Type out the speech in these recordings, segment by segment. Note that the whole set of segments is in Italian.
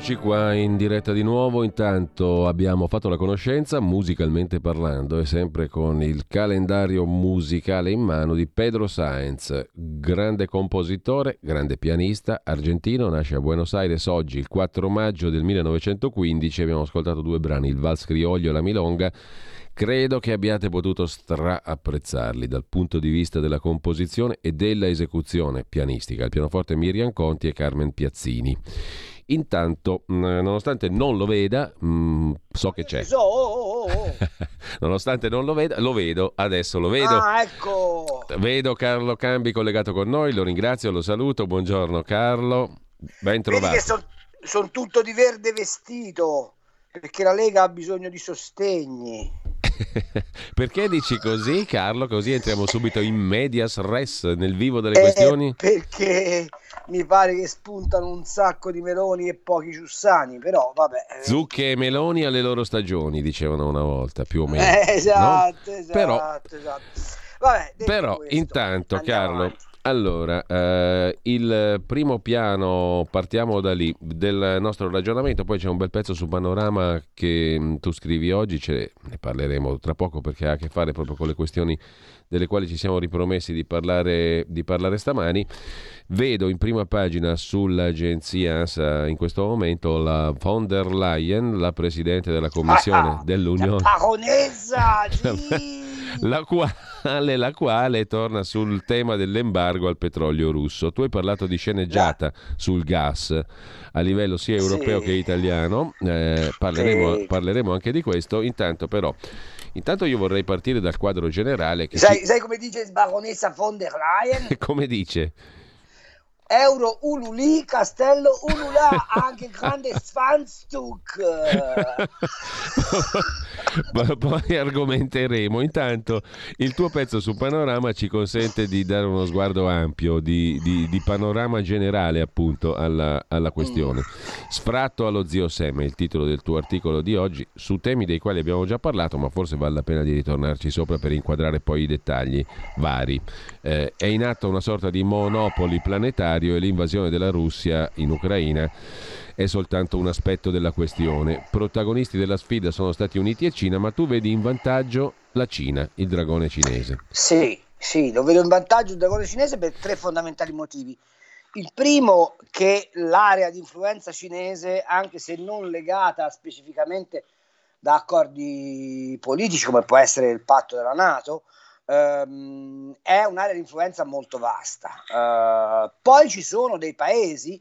Eccoci qua in diretta di nuovo, intanto abbiamo fatto la conoscenza musicalmente parlando e sempre con il calendario musicale in mano di Pedro Saenz, grande compositore, grande pianista argentino, nasce a Buenos Aires oggi il 4 maggio del 1915, abbiamo ascoltato due brani, il Vals Crioglio e la Milonga. Credo che abbiate potuto stra-apprezzarli dal punto di vista della composizione e della esecuzione pianistica. Al pianoforte Miriam Conti e Carmen Piazzini. Intanto, mm, nonostante non lo veda, mh, mm, so che c'è. nonostante non lo veda, lo vedo, adesso lo vedo. Ah, ecco. Vedo Carlo Cambi collegato con noi, lo ringrazio, lo saluto. Buongiorno Carlo, ben trovato. Sono son tutto di verde vestito, perché la Lega ha bisogno di sostegni. Perché dici così, Carlo? Così entriamo subito in medias res, nel vivo delle eh, questioni? Perché mi pare che spuntano un sacco di meloni e pochi ciussani, però vabbè. Eh. Zucche e meloni alle loro stagioni, dicevano una volta, più o meno. Eh, esatto, no? esatto, però, esatto. Vabbè, però questo, intanto, Carlo, avanti. Allora, eh, il primo piano, partiamo da lì, del nostro ragionamento, poi c'è un bel pezzo su Panorama che mh, mm, tu scrivi oggi, ce ne parleremo tra poco perché ha a che fare proprio con le questioni delle quali ci siamo ripromessi di parlare, di parlare stamani. Vedo in prima pagina sull'agenzia ANSA in questo momento la von der Leyen, la Presidente della Commissione ah, dell'Unione. La baronessa! la quale, la quale torna sul tema dell'embargo al petrolio russo. Tu hai parlato di sceneggiata sul gas a livello sia europeo sì. che italiano, eh, parleremo, sì. parleremo anche di questo. Intanto però Intanto io vorrei partire dal quadro generale. Sai, ci... sai, come dice baronessa von der Leyen? come dice? Euro Ululi, Castello Ulula, anche grande Svanztuk. Poi argomenteremo. Intanto il tuo pezzo su Panorama ci consente di dare uno sguardo ampio, di, di, di panorama generale appunto alla, alla questione. Sfratto allo zio Sam è il titolo del tuo articolo di oggi, su temi dei quali abbiamo già parlato, ma forse vale la pena di ritornarci sopra per inquadrare poi i dettagli vari. Eh, è in atto una sorta di monopoli planetari militario e l'invasione della Russia in Ucraina è soltanto un aspetto della questione. Protagonisti della sfida sono Stati Uniti e Cina, ma tu vedi in vantaggio la Cina, il dragone cinese. Sì, sì, lo vedo in vantaggio il dragone cinese per tre fondamentali motivi. Il primo che l'area di influenza cinese, anche se non legata specificamente da accordi politici come può essere il patto della Nato, ehm, è un'area di influenza molto vasta. Uh, poi ci sono dei paesi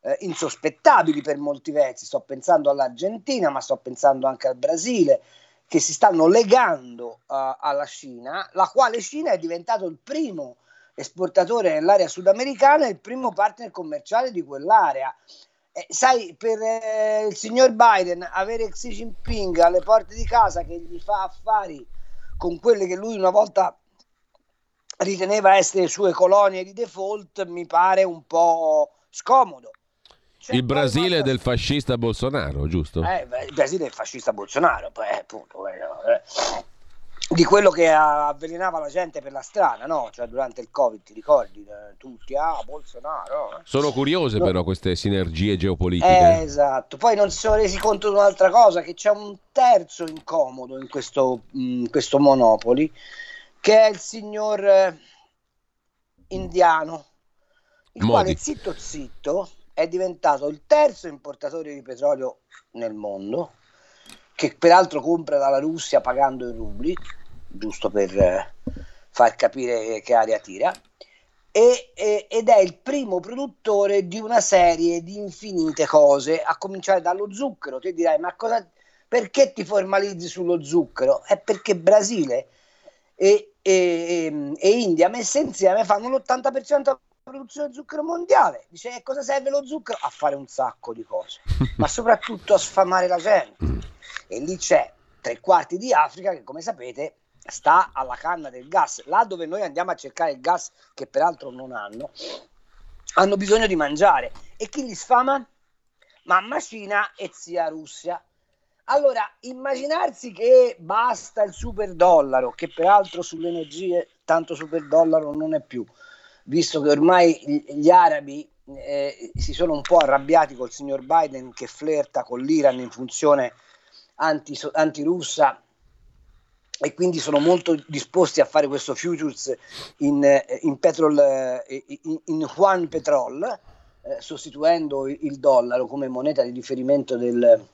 eh, insospettabili per molti versi, sto pensando all'Argentina, ma sto pensando anche al Brasile, che si stanno legando uh, alla Cina, la quale Cina è diventato il primo esportatore nell'area sudamericana e il primo partner commerciale di quell'area. Eh, sai, per eh, il signor Biden avere Xi Jinping alle porte di casa che gli fa affari con quelle che lui una volta riteneva essere sue colonie di default mi pare un po' scomodo. C'è il Brasile del fascista Bolsonaro, giusto? Eh, il Brasile del fascista Bolsonaro, poi, appunto, eh, eh di quello che avvelenava la gente per la strada, no? Cioè durante il Covid, ti ricordi? Eh, tutti, ah, Bolsonaro. Sono curiose no. però queste sinergie geopolitiche. Eh, esatto, poi non si sono resi conto di un'altra cosa, che c'è un terzo incomodo in questo, in questo Monopoli, che è il signor eh, indiano, il Modi. quale zitto zitto è diventato il terzo importatore di petrolio nel mondo che peraltro compra dalla Russia pagando in rubli, giusto per eh, far capire che aria tira, e, e, ed è il primo produttore di una serie di infinite cose, a cominciare dallo zucchero. Ti dirai, ma cosa, perché ti formalizzi sullo zucchero? È perché Brasile e, e, e India messe insieme fanno l'80% della produzione di zucchero mondiale. Dice a cosa serve lo zucchero? A fare un sacco di cose, ma soprattutto a sfamare la gente. E lì c'è tre quarti di Africa che, come sapete, sta alla canna del gas. Là dove noi andiamo a cercare il gas, che peraltro non hanno, hanno bisogno di mangiare. E chi li sfama? Mamma Cina e zia Russia. Allora, immaginarsi che basta il super dollaro, che peraltro sulle energie tanto super dollaro non è più, visto che ormai gli arabi eh, si sono un po' arrabbiati col signor Biden che flirta con l'Iran in funzione anti, antirussa e quindi sono molto disposti a fare questo futures in, in, petrol, in, in Juan Petrol, eh, sostituendo il dollaro come moneta di riferimento del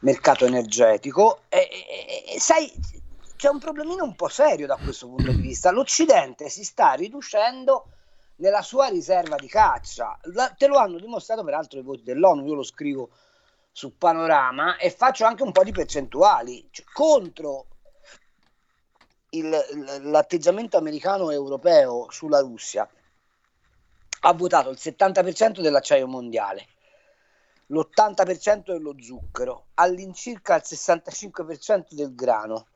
mercato energetico. E, e, e, sai, c'è un problemino un po' serio da questo punto di vista. L'Occidente si sta riducendo nella sua riserva di caccia. La, te lo hanno dimostrato peraltro i voti dell'ONU, io lo scrivo su Panorama e faccio anche un po' di percentuali. Cioè, contro il, l'atteggiamento americano e europeo sulla Russia ha votato il 70% dell'acciaio mondiale, l'80% dello zucchero, all'incirca il 65% del grano,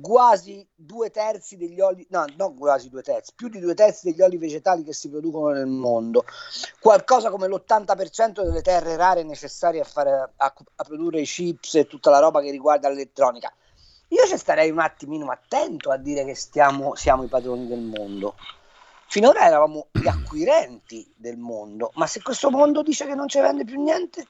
quasi due terzi degli oli, no, non quasi due terzi, più di due terzi degli oli vegetali che si producono nel mondo, qualcosa come l'80% delle terre rare necessarie a, fare, a, a produrre i chips e tutta la roba che riguarda l'elettronica. Io ci starei un attimino attento a dire che stiamo, siamo i padroni del mondo. Finora eravamo gli acquirenti del mondo, ma se questo mondo dice che non ci vende più niente?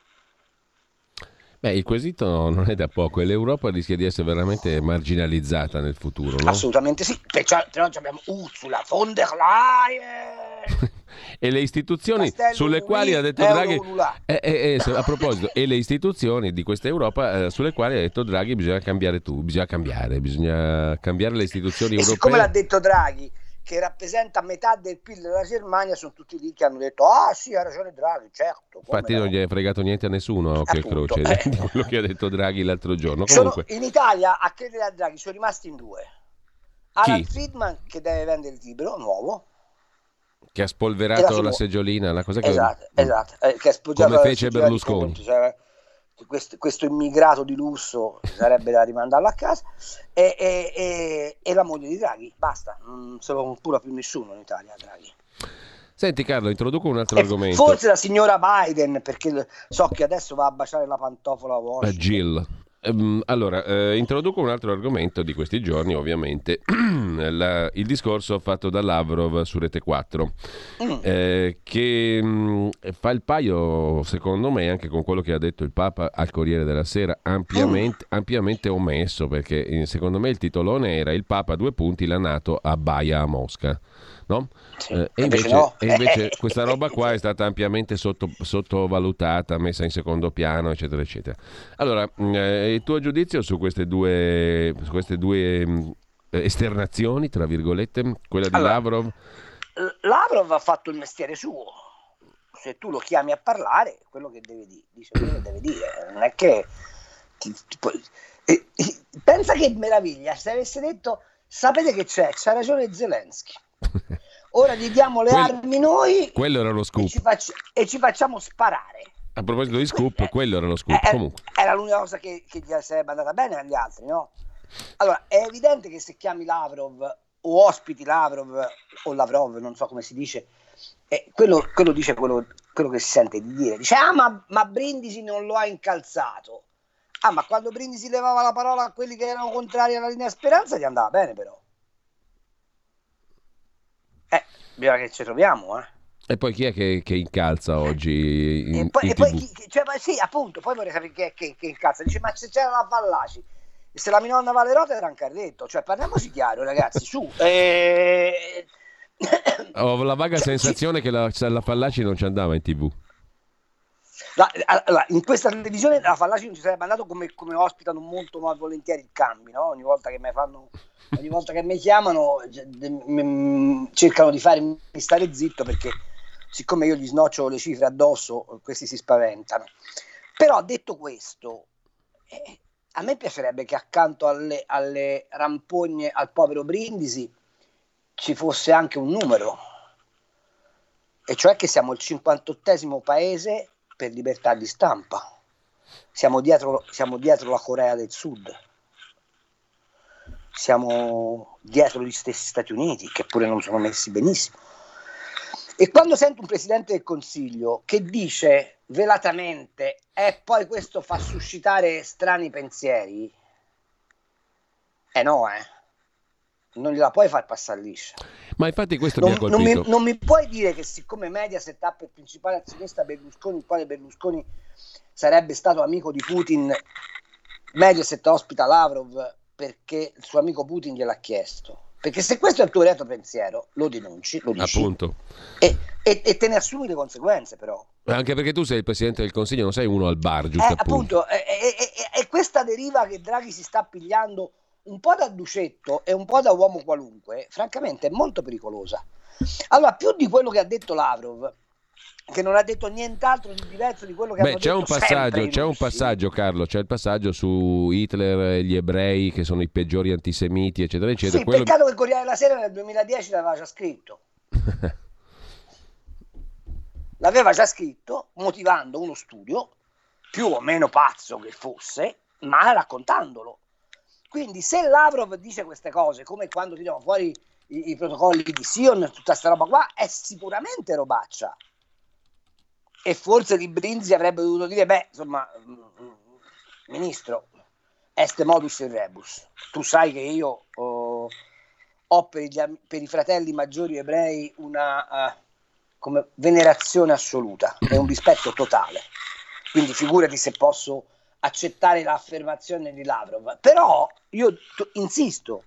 Beh, il quesito non è da poco e l'Europa rischia di essere veramente marginalizzata nel futuro, no? Assolutamente sì, perciò, perciò abbiamo Ursula von der Leyen. e le istituzioni Castello sulle quali ha detto Draghi eh, eh, eh, a proposito e le istituzioni di questa Europa eh, sulle quali ha detto Draghi bisogna cambiare tu bisogna cambiare bisogna cambiare le istituzioni e europee siccome l'ha detto Draghi che rappresenta metà del PIL della Germania sono tutti lì che hanno detto ah sì ha ragione Draghi certo infatti non gli è fregato niente a nessuno occhio croce eh. di quello che ha detto Draghi l'altro giorno Comunque. Sono, in Italia a credere a Draghi sono rimasti in due Alan Friedman che deve vendere il libro nuovo che ha spolverato la seggiolina, la cosa che... Esatto, esatto. Eh, che Come fece Berlusconi. Cioè, questo, questo, immigrato di lusso sarebbe da rimandarlo a casa e, e, e, e, la moglie di Draghi, basta, non se lo cura più nessuno in Italia Draghi. Senti Carlo, introduco un altro argomento. Forse la signora Biden, perché so che adesso va a baciare la pantofola a Washington. Jill. Ehm, allora, eh, introduco un altro argomento di questi giorni, ovviamente, La, il discorso fatto da Lavrov su Rete 4, mm. eh, che mh, mm, fa il paio, secondo me, anche con quello che ha detto il Papa al Corriere della Sera, ampiamente, mm. ampiamente omesso, perché secondo me il titolone era il Papa, due punti, la Nato a Baia a Mosca. No? Sì, eh, e, invece, no. e, invece, questa roba qua è stata ampiamente sotto, sottovalutata, messa in secondo piano, eccetera, eccetera. Allora, mm, eh, il tuo giudizio su queste due, su queste due mm, esternazioni, tra virgolette, quella di allora, Lavrov? Lavrov ha fatto il mestiere suo. Se tu lo chiami a parlare, quello che deve dire, dice quello che deve dire. Non è che... Ti, ti puoi... eh, pensa che meraviglia se avesse detto sapete che c'è, c'ha ragione Zelensky Ora gli diamo le Quell- armi noi. Quello era lo scoop. E ci, facci- e ci facciamo sparare. A proposito di scoop, quello era lo scoop. Eh, Comunque. Era l'unica cosa che, che gli sarebbe andata bene agli altri, no? Allora, è evidente che se chiami Lavrov o ospiti Lavrov o Lavrov, non so come si dice, eh, quello, quello, dice quello, quello, che si sente di dire. Dice, ah, ma, ma Brindisi non lo ha incalzato. Ah, ma quando Brindisi levava la parola a quelli che erano contrari alla linea Speranza gli andava bene però. Eh, bisogna che ci troviamo, eh. E poi chi è che, che incalza oggi? In, e poi, in e poi chi, sì, appunto, poi vorrei sapere chi è che, che incalza. Dice, ma se c'era la Fallaci, e se la minonna Valerota era un carretto, cioè parliamoci chiaro, ragazzi, su. Eh... Ho la vaga cioè, sensazione che la, la Fallaci non ci andava in tv. Allora, in questa televisione la Fallaci non ci sarebbe andato come, come ospitano molto volentieri il cambi, no? ogni volta fanno ogni volta che mi chiamano cercano di farmi stare zitto perché siccome io gli snoccio le cifre addosso, questi si spaventano. Però detto questo, eh, a me piacerebbe che accanto alle, alle rampogne al povero Brindisi ci fosse anche un numero, e cioè che siamo il 58 paese per libertà di stampa. Siamo dietro, siamo dietro la Corea del Sud, siamo dietro gli stessi Stati Uniti, che pure non sono messi benissimo. E quando sento un presidente del Consiglio che dice velatamente e poi questo fa suscitare strani pensieri, eh no, eh. Non gliela puoi far passare liscia. Ma infatti questo non, mi ha colpito. Non mi, non mi puoi dire che siccome Mediaset ha per principale azionista Berlusconi, il quale Berlusconi sarebbe stato amico di Putin, Mediaset ospita Lavrov perché il suo amico Putin gliel'ha chiesto. Perché se questo è il tuo retro pensiero, lo denunci, lo dici. Appunto. E, e, e, te ne assumi le conseguenze, però. Anche perché tu sei il presidente del Consiglio, non sei uno al bar, giusto? Eh, appunto, è questa deriva che Draghi si sta pigliando un po' da Ducetto e un po' da uomo qualunque, francamente è molto pericolosa. Allora, più di quello che ha detto Lavrov, che non ha detto nient'altro di diverso di quello che Beh, c'è detto un passaggio, c'è un passaggio, Carlo, c'è il passaggio su Hitler e gli ebrei che sono i peggiori antisemiti, eccetera, eccetera. Sì, Quello- peccato che il Corriere della Sera nel 2010 l'aveva già scritto. L'aveva già scritto motivando uno studio, più o meno pazzo che fosse, ma raccontandolo. Quindi se Lavrov dice queste cose, come quando tirano fuori i, i protocolli di Sion, tutta questa roba qua, è sicuramente robaccia. E forse di Brinzi avrebbe dovuto dire, beh, insomma, mm, mm, ministro, est modus in rebus. Tu sai che io oh, ho per, gli per i fratelli maggiori ebrei una come venerazione assoluta e un rispetto totale. Quindi figurati se posso accettare l'affermazione di Lavrov. Però io t- insisto,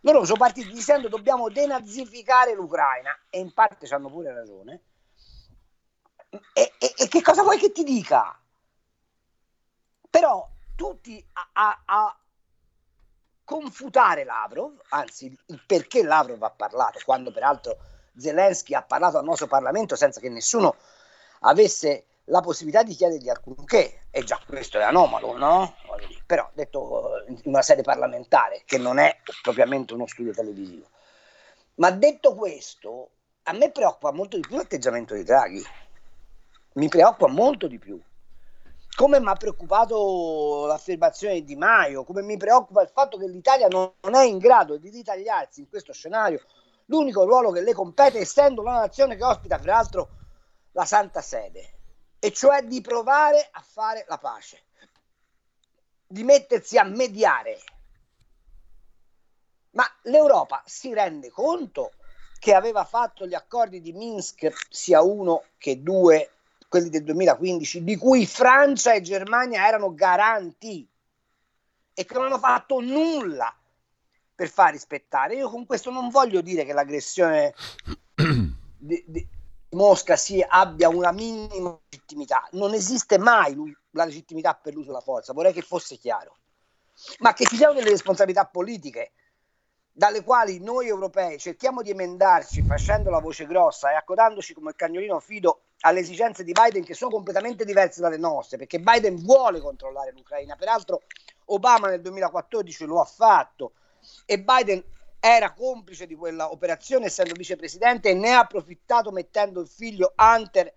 loro sono partiti dicendo dobbiamo denazificare l'Ucraina e in parte hanno pure ragione. E, e- e che cosa vuoi che ti dica? Però tutti a, a- a confutare Lavrov, anzi il perché Lavrov ha parlato, quando peraltro Zelensky ha parlato al nostro Parlamento senza che nessuno avesse la possibilità di chiedergli alcunché, e già questo è anomalo, no? Però detto in una sede parlamentare, che non è propriamente uno studio televisivo. Ma detto questo, a me preoccupa molto di più l'atteggiamento di Draghi. Mi preoccupa molto di più. Come mi ha preoccupato l'affermazione di Maio, come mi preoccupa il fatto che l'Italia non, non è in grado di ritagliarsi in questo scenario l'unico ruolo che le compete, essendo una nazione che ospita peraltro la Santa Sede, e cioè di provare a fare la pace, di mettersi a mediare. Ma l'Europa si rende conto che aveva fatto gli accordi di Minsk, sia uno che due, quelli del 2015, di cui Francia e Germania erano garanti e che non hanno fatto nulla per far rispettare. Io con questo non voglio dire che l'aggressione di, di Mosca si abbia una minima legittimità. Non esiste mai lui- la legittimità per l'uso della forza, vorrei che fosse chiaro. Ma che ci siano delle responsabilità politiche dalle quali noi europei cerchiamo di emendarci facendo la voce grossa e accodandoci come cagnolino fido alle esigenze di Biden che sono completamente diverse dalle nostre, perché Biden vuole controllare l'Ucraina. Peraltro Obama nel 2014 lo ha fatto e Biden era complice di quella operazione essendo vicepresidente e ne ha approfittato mettendo il figlio Hunter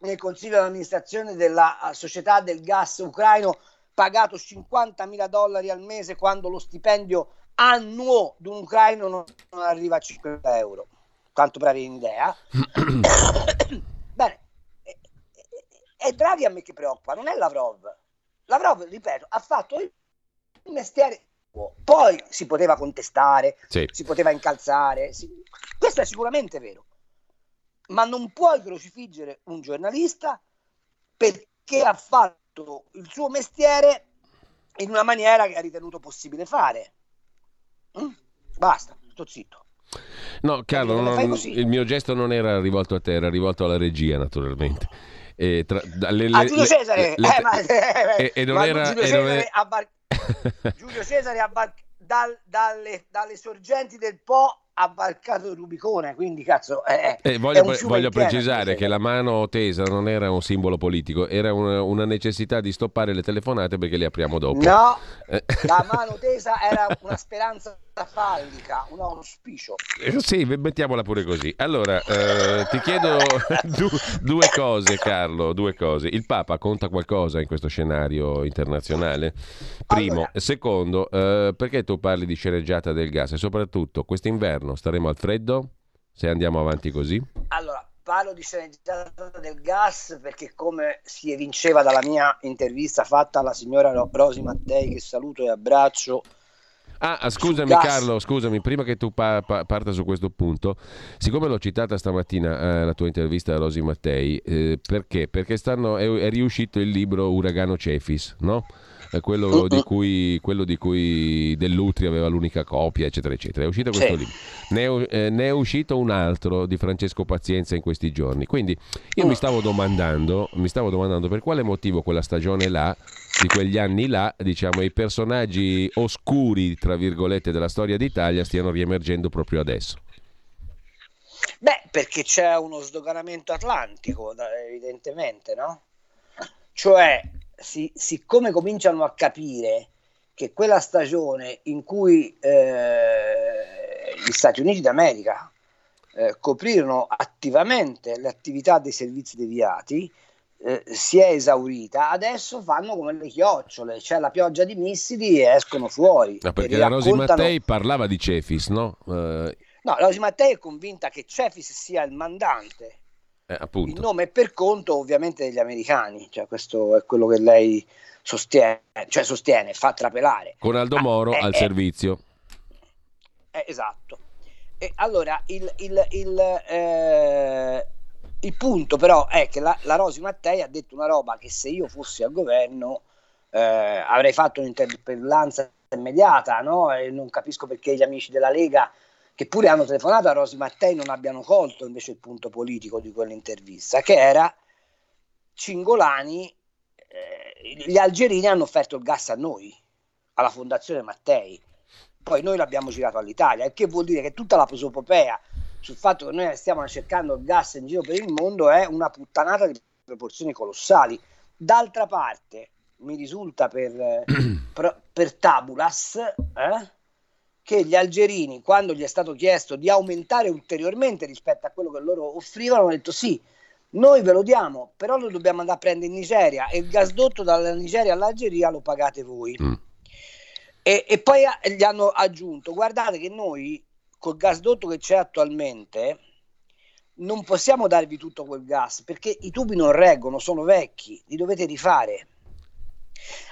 nel consiglio di amministrazione della eh, società del gas ucraino pagato 50 mila dollari al mese quando lo stipendio annuo di un ucraino non, arriva a 50 euro. Tanto per avere un'idea. Bene. E Draghi a me che preoccupa? Non è Lavrov. Lavrov ripeto ha fatto il mestiere. Poi si poteva contestare Sì. si poteva incalzare si- questo è sicuramente vero ma non puoi crocifiggere un giornalista perché ha fatto il suo mestiere in una maniera che ha ritenuto possibile fare. Mm? Basta, sto zitto. No, Carlo, Come no, fai no, così? il mio gesto non era rivolto a te, era rivolto alla regia, naturalmente. E tra- Ah, le- Giulio le- Cesare, le- eh, ma, e- e non era- Giulio e non Cesare, Giulio Cesare abbar- dal- dalle, dalle sorgenti del Po ha varcato il Rubicone, quindi cazzo... È, eh, voglio, pre- voglio precisare che la mano tesa non era un simbolo politico, era una, una, necessità di stoppare le telefonate perché le apriamo dopo. No, eh. la mano tesa era una speranza fallica, un auspicio. Eh, sì, mettiamola pure così. Allora, eh, ti chiedo du- due cose, Carlo, due cose. Il Papa conta qualcosa in questo scenario internazionale? Primo. Allora. Secondo, eh, perché tu parli di sceneggiata del gas e soprattutto quest'inverno staremo al freddo se andiamo avanti così? Allora, parlo di sceneggiata del gas perché come si evinceva dalla mia intervista fatta alla signora Rosi Mattei che saluto e abbraccio Ah, ah scusami Carlo, scusami, prima che tu pa- pa- parta su questo punto, siccome l'ho citata stamattina eh, la tua intervista a Rosi Mattei, eh, perché? Perché stanno, è, è riuscito il libro Uragano Cefis, no? Quello di cui, quello di cui Dell'Utri aveva l'unica copia, eccetera, eccetera. È uscito questo libro. Ne è, eh, ne è, uscito un altro di Francesco Pazienza in questi giorni. Quindi io mi stavo domandando, mi stavo domandando per quale motivo quella stagione là, di quegli anni là, diciamo, i personaggi oscuri, tra virgolette, della storia d'Italia stiano riemergendo proprio adesso. Beh, perché c'è uno sdoganamento atlantico, evidentemente, no? Cioè, si, siccome cominciano a capire che quella stagione in cui eh, gli Stati Uniti d'America eh, coprirono attivamente le attività dei servizi deviati, eh, si è esaurita, adesso fanno come le chiocciole, c'è la pioggia di missili e escono fuori. No, perché la Rosi Mattei parlava di Cefis, no? Uh... No, la Rosi Mattei è convinta che Cefis sia il mandante eh, il nome per conto ovviamente degli americani, cioè questo è quello che lei sostiene, cioè sostiene, fa trapelare. Con Aldo Moro ah, al eh, servizio. Eh, esatto. E allora il, il, il, eh, il, punto però è che la, la, Rosi Mattei ha detto una roba che se io fossi al governo eh, avrei fatto un'interpellanza immediata, no? E non capisco perché gli amici della Lega che pure hanno telefonato a Rosi Mattei non abbiano colto invece il punto politico di quell'intervista, che era Cingolani, eh, gli algerini hanno offerto il gas a noi, alla Fondazione Mattei, poi noi l'abbiamo girato all'Italia, il che vuol dire che tutta la prosopopea sul fatto che noi stiamo cercando il gas in giro per il mondo è una puttanata di proporzioni colossali. D'altra parte, mi risulta per, per, per tabulas, eh, che gli algerini, quando gli è stato chiesto di aumentare ulteriormente rispetto a quello che loro offrivano, hanno detto sì, noi ve lo diamo, però lo dobbiamo andare a prendere in Nigeria e il gasdotto dalla Nigeria all'Algeria lo pagate voi. Mm. E, e, poi gli hanno aggiunto, guardate che noi col gasdotto che c'è attualmente non possiamo darvi tutto quel gas perché i tubi non reggono, sono vecchi, li dovete rifare.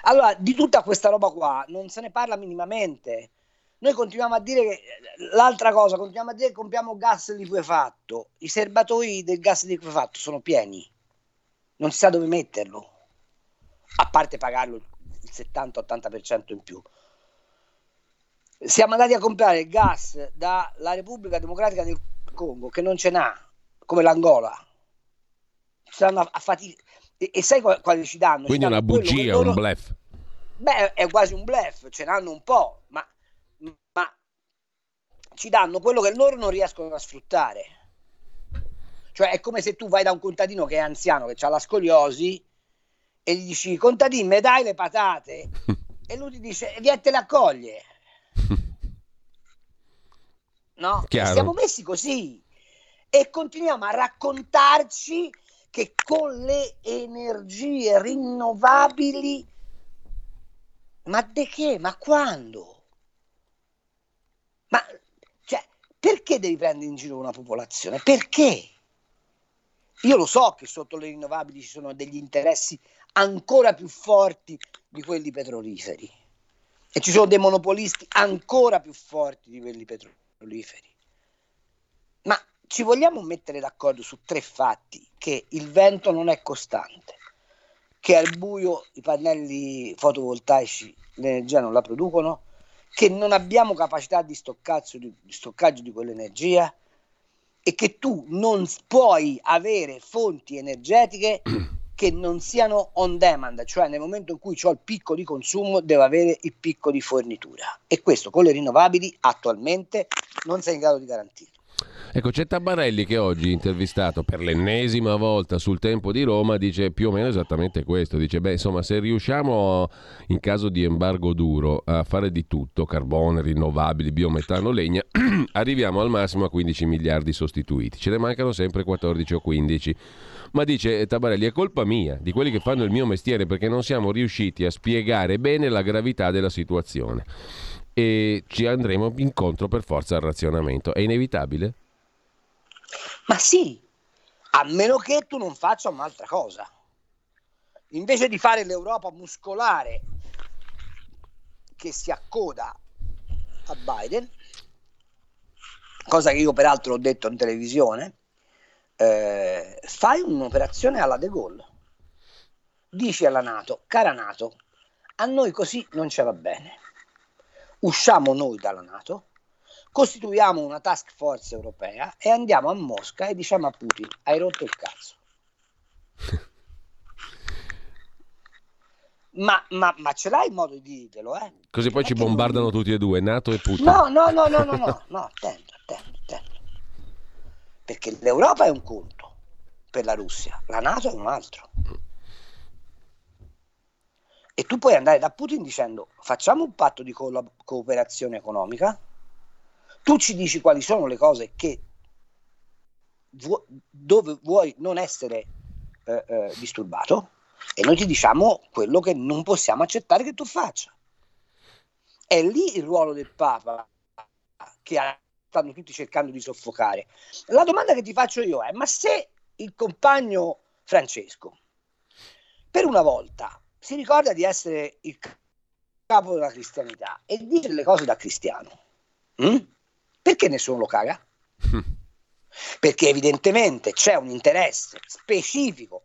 Allora, di tutta questa roba qua non se ne parla minimamente noi continuiamo a dire che l'altra cosa, continuiamo a dire che compriamo gas liquefatto. I serbatoi del gas liquefatto sono pieni, non si sa dove metterlo, a parte pagarlo il 70-80% in più. Siamo andati a comprare gas dalla Repubblica Democratica del Congo, che non ce n'ha, come l'Angola. Stanno a fatica. E, e, sai quali ci danno? Quindi danno una bugia, loro... un bluff. Beh, è quasi un bluff, ce n'hanno un po', ma ci danno quello che loro non riescono a sfruttare. Cioè è come se tu vai da un contadino che è anziano, che ha la scoliosi, e gli dici, contadino, mi dai le patate? e lui ti dice, vieni te le accoglie. No? Siamo messi così. E continuiamo a raccontarci che con le energie rinnovabili, ma di che? Ma quando? Ma perché devi prendere in giro una popolazione? Perché? Io lo so che sotto le rinnovabili ci sono degli interessi ancora più forti di quelli petroliferi e ci sono dei monopolisti ancora più forti di quelli petroliferi. Ma ci vogliamo mettere d'accordo su tre fatti: che il vento non è costante, che al buio i pannelli fotovoltaici l'energia non la producono che non abbiamo capacità di stoccaggio di, di, stoccaggio di quell'energia e che tu non puoi avere fonti energetiche che non siano on demand, cioè nel momento in cui ho il picco di consumo devo avere il picco di fornitura e questo con le rinnovabili attualmente non sei in grado di garantire. Ecco, c'è Tabarelli che oggi intervistato per l'ennesima volta sul tempo di Roma dice più o meno esattamente questo, dice beh insomma se riusciamo in caso di embargo duro a fare di tutto, carbone, rinnovabili, biometano, legna, arriviamo al massimo a 15 miliardi sostituiti, ce ne mancano sempre 14 o 15. Ma dice Tabarelli è colpa mia, di quelli che fanno il mio mestiere perché non siamo riusciti a spiegare bene la gravità della situazione e ci andremo incontro per forza al razionamento. È inevitabile? Ma sì, a meno che tu non faccia un'altra cosa. Invece di fare l'Europa muscolare che si accoda a Biden, cosa che io peraltro ho detto in televisione, eh, fai un'operazione alla De Gaulle. Dici alla Nato, cara Nato, a noi così non ci va bene. Usciamo noi dalla Nato, costituiamo una task force europea e andiamo a Mosca e diciamo a Putin hai rotto il cazzo. ma, ma, ma, ce l'hai il modo di dirtelo, eh? Così poi ci bombardano non... tutti e due, Nato e Putin. No, no, no, no, no, no, no, attento, attento, attento. Perché l'Europa è un conto per la Russia, la Nato è un altro. E tu puoi andare da Putin dicendo facciamo un patto di co- cooperazione economica, tu ci dici quali sono le cose che vu- dove vuoi non essere eh, eh, disturbato e noi ti diciamo quello che non possiamo accettare che tu faccia. È lì il ruolo del Papa che stanno tutti cercando di soffocare. La domanda che ti faccio io è: ma se il compagno Francesco per una volta si ricorda di essere il capo della cristianità e dice le cose da cristiano, hm? Perché nessuno lo caga? Perché evidentemente c'è un interesse specifico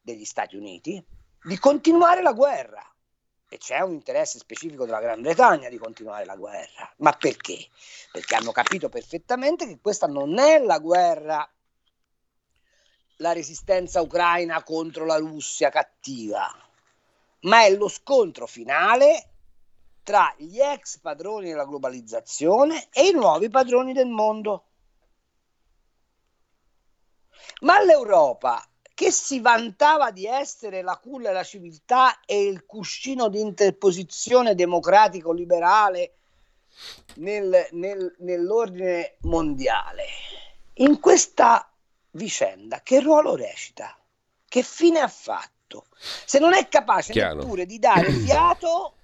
degli Stati Uniti di continuare la guerra e c'è un interesse specifico della Gran Bretagna di continuare la guerra. Ma perché? Perché hanno capito perfettamente che questa non è la guerra, la resistenza ucraina contro la Russia cattiva, ma è lo scontro finale tra gli ex padroni della globalizzazione e i nuovi padroni del mondo. Ma l'Europa, che si vantava di essere la culla della civiltà e il cuscino di interposizione democratico-liberale nel, nel, nell'ordine mondiale, in questa vicenda che ruolo recita? Che fine ha fatto? Se non è capace Chiaro. neppure di dare fiato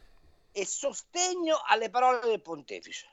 e sostegno alle parole del pontefice.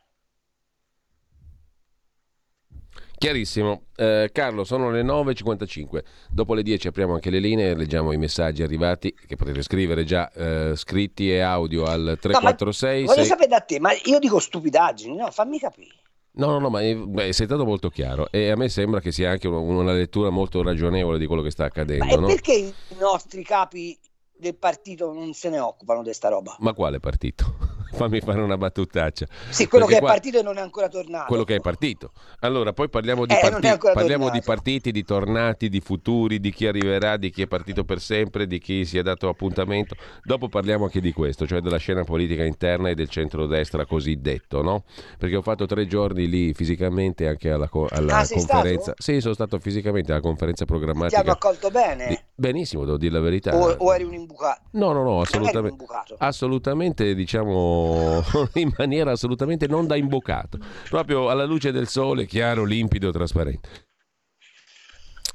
Chiarissimo. Eh, Carlo, sono le 9.55. Dopo le 10 apriamo anche le linee, leggiamo i messaggi arrivati che potete scrivere già eh, scritti e audio al 346. No, voglio 6... sapere da te, ma io dico stupidaggini, no? Fammi capire. No, no, no, ma beh, sei stato molto chiaro e a me sembra che sia anche una, una lettura molto ragionevole di quello che sta accadendo. Ma no? perché i nostri capi del partito non se ne occupano di sta roba. Ma quale partito? Fammi fare una battutaccia. Sì, quello Perché che è partito e non è ancora tornato. Quello che è partito. Allora, poi parliamo di, eh, parti... parliamo di partiti, di tornati, di futuri, di chi arriverà, di chi è partito per sempre, di chi si è dato appuntamento. Dopo parliamo anche di questo, cioè della scena politica interna e del centrodestra cosiddetto, no? Perché ho fatto tre giorni lì fisicamente anche alla, co- alla ah, conferenza. Sì, sono stato fisicamente alla conferenza programmatica. Ti hanno accolto bene? Di... Benissimo, devo dire la verità. O, o eri un imbucato? No, no, no, assolutamente. Assolutamente, diciamo, in maniera assolutamente non da imboccato. Proprio alla luce del sole, chiaro, limpido, trasparente.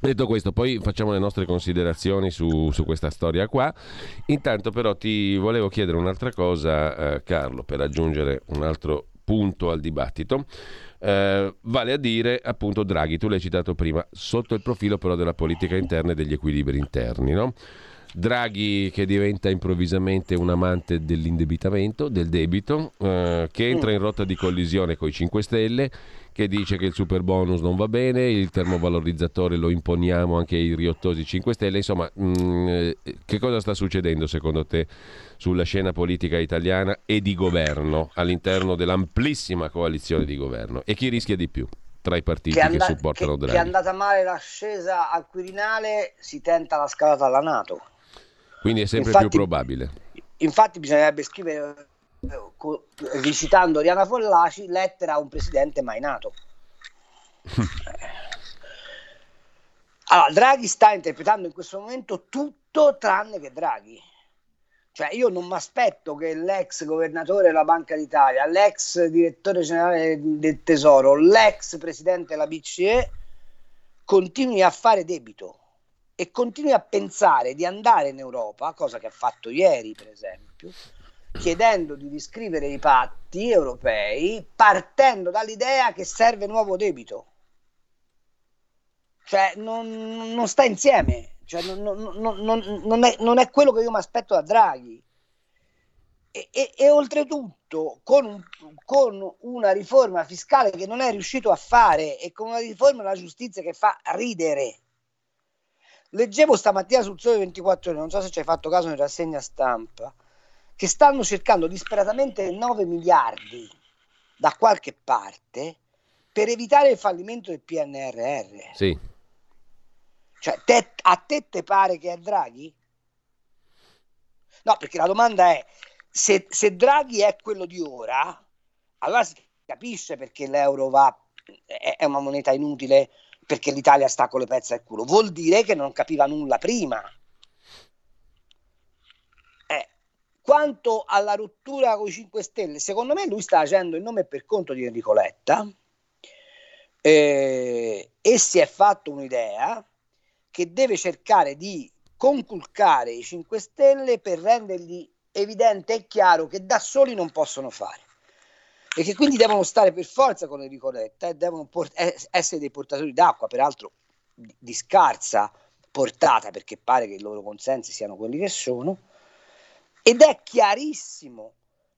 Detto questo, poi facciamo le nostre considerazioni su, su, questa storia qua. Intanto però ti volevo chiedere un'altra cosa, eh, Carlo, per aggiungere un altro punto al dibattito. Eh, vale a dire, appunto, Draghi, tu l'hai citato prima, sotto il profilo però della politica interna e degli equilibri interni, no? Draghi che diventa improvvisamente un amante dell'indebitamento, del debito, eh, che entra in rotta di collisione con i 5 Stelle, che dice che il super bonus non va bene, il termovalorizzatore lo imponiamo anche ai riottosi 5 Stelle, insomma, mh, mm, che cosa sta succedendo secondo te sulla scena politica italiana e di governo all'interno dell'amplissima coalizione di governo? E chi rischia di più? tra i partiti che, and- che supportano che, Draghi. Che è andata male l'ascesa al Quirinale, si tenta la scalata alla Nato. Quindi è sempre infatti, più probabile. Infatti bisognerebbe scrivere, visitando Oriana Follaci, lettera a un presidente mai nato. allora, Draghi sta interpretando in questo momento tutto tranne che Draghi. Cioè, io non mi aspetto che l'ex governatore della Banca d'Italia, l'ex direttore generale del Tesoro, l'ex presidente della BCE continui a fare debito e continui a pensare di andare in Europa, cosa che ha fatto ieri, per esempio, chiedendo di riscrivere i patti europei partendo dall'idea che serve nuovo debito. Cioè, non, non sta insieme cioè, non, non, è, non è quello che io mi aspetto da Draghi. E, e, e oltretutto con, un, con, una riforma fiscale che non è riuscito a fare e con una riforma della giustizia che fa ridere. Leggevo stamattina sul Sole 24 ore, non so se ci hai fatto caso in rassegna stampa, che stanno cercando disperatamente 9 miliardi da qualche parte per evitare il fallimento del PNRR. Sì. Cioè, te, a te te pare che è Draghi? No, perché la domanda è, se, se Draghi è quello di ora, allora si capisce perché l'euro va, è, è una moneta inutile, perché l'Italia sta con le pezze al culo. Vuol dire che non capiva nulla prima. Eh, quanto alla rottura con i 5 Stelle, secondo me lui sta agendo in nome per conto di Enrico Letta eh, e si è fatto un'idea che deve cercare di conculcare i 5 Stelle per rendergli evidente e chiaro che da soli non possono fare. E che quindi devono stare per forza con Enrico Letta e devono port- essere dei portatori d'acqua, peraltro di scarsa portata perché pare che i loro consensi siano quelli che sono ed è chiarissimo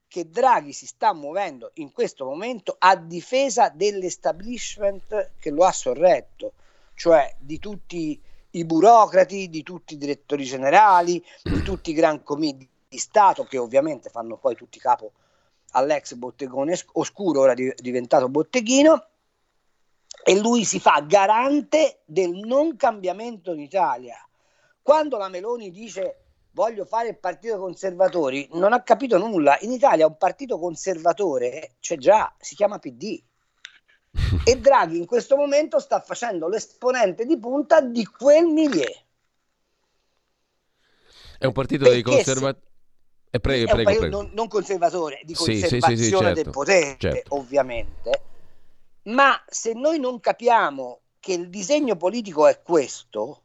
che Draghi si sta muovendo in questo momento a difesa dell'establishment che lo ha sorretto, cioè di tutti i burocrati, di tutti i direttori generali, di tutti i gran commiti di Stato che ovviamente fanno poi tutti capo all'ex bottegone oscuro, ora diventato botteghino, e lui si fa garante del non cambiamento in Italia. Quando la Meloni dice voglio fare il partito conservatori, non ha capito nulla. In Italia un partito conservatore c'è già, si chiama PD e Draghi in questo momento sta facendo l'esponente di punta di quel milieu. È un partito Perché dei conservatori. Eh, prego, prego, prego. Non, non, conservatore, di conservazione sì, sì, sì, certo, del potere, certo. ovviamente. Ma se noi non capiamo che il disegno politico è questo,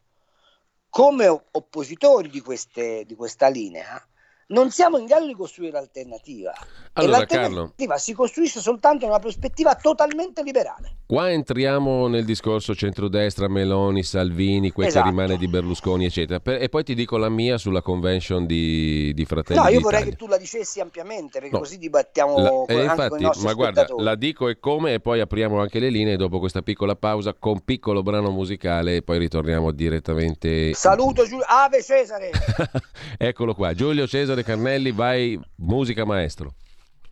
come oppositori di, queste, di questa linea, non siamo in grado di costruire l'alternativa. Allora, e l'alternativa Carlo, si costruisce soltanto in una prospettiva totalmente liberale. Qua entriamo nel discorso centrodestra, Meloni, Salvini, quel esatto. che rimane di Berlusconi, eccetera. E poi ti dico la mia sulla convention di, di Fratelli No, io d'Italia. vorrei che tu la dicessi ampiamente, perché no. così dibattiamo la, con, eh, infatti, Ma guarda, la dico e come, e poi apriamo anche le linee dopo questa piccola pausa con piccolo brano musicale e poi ritorniamo direttamente. Saluto Giulio Ave Cesare! Eccolo qua, Giulio Cesare Carnelli, vai, musica maestro.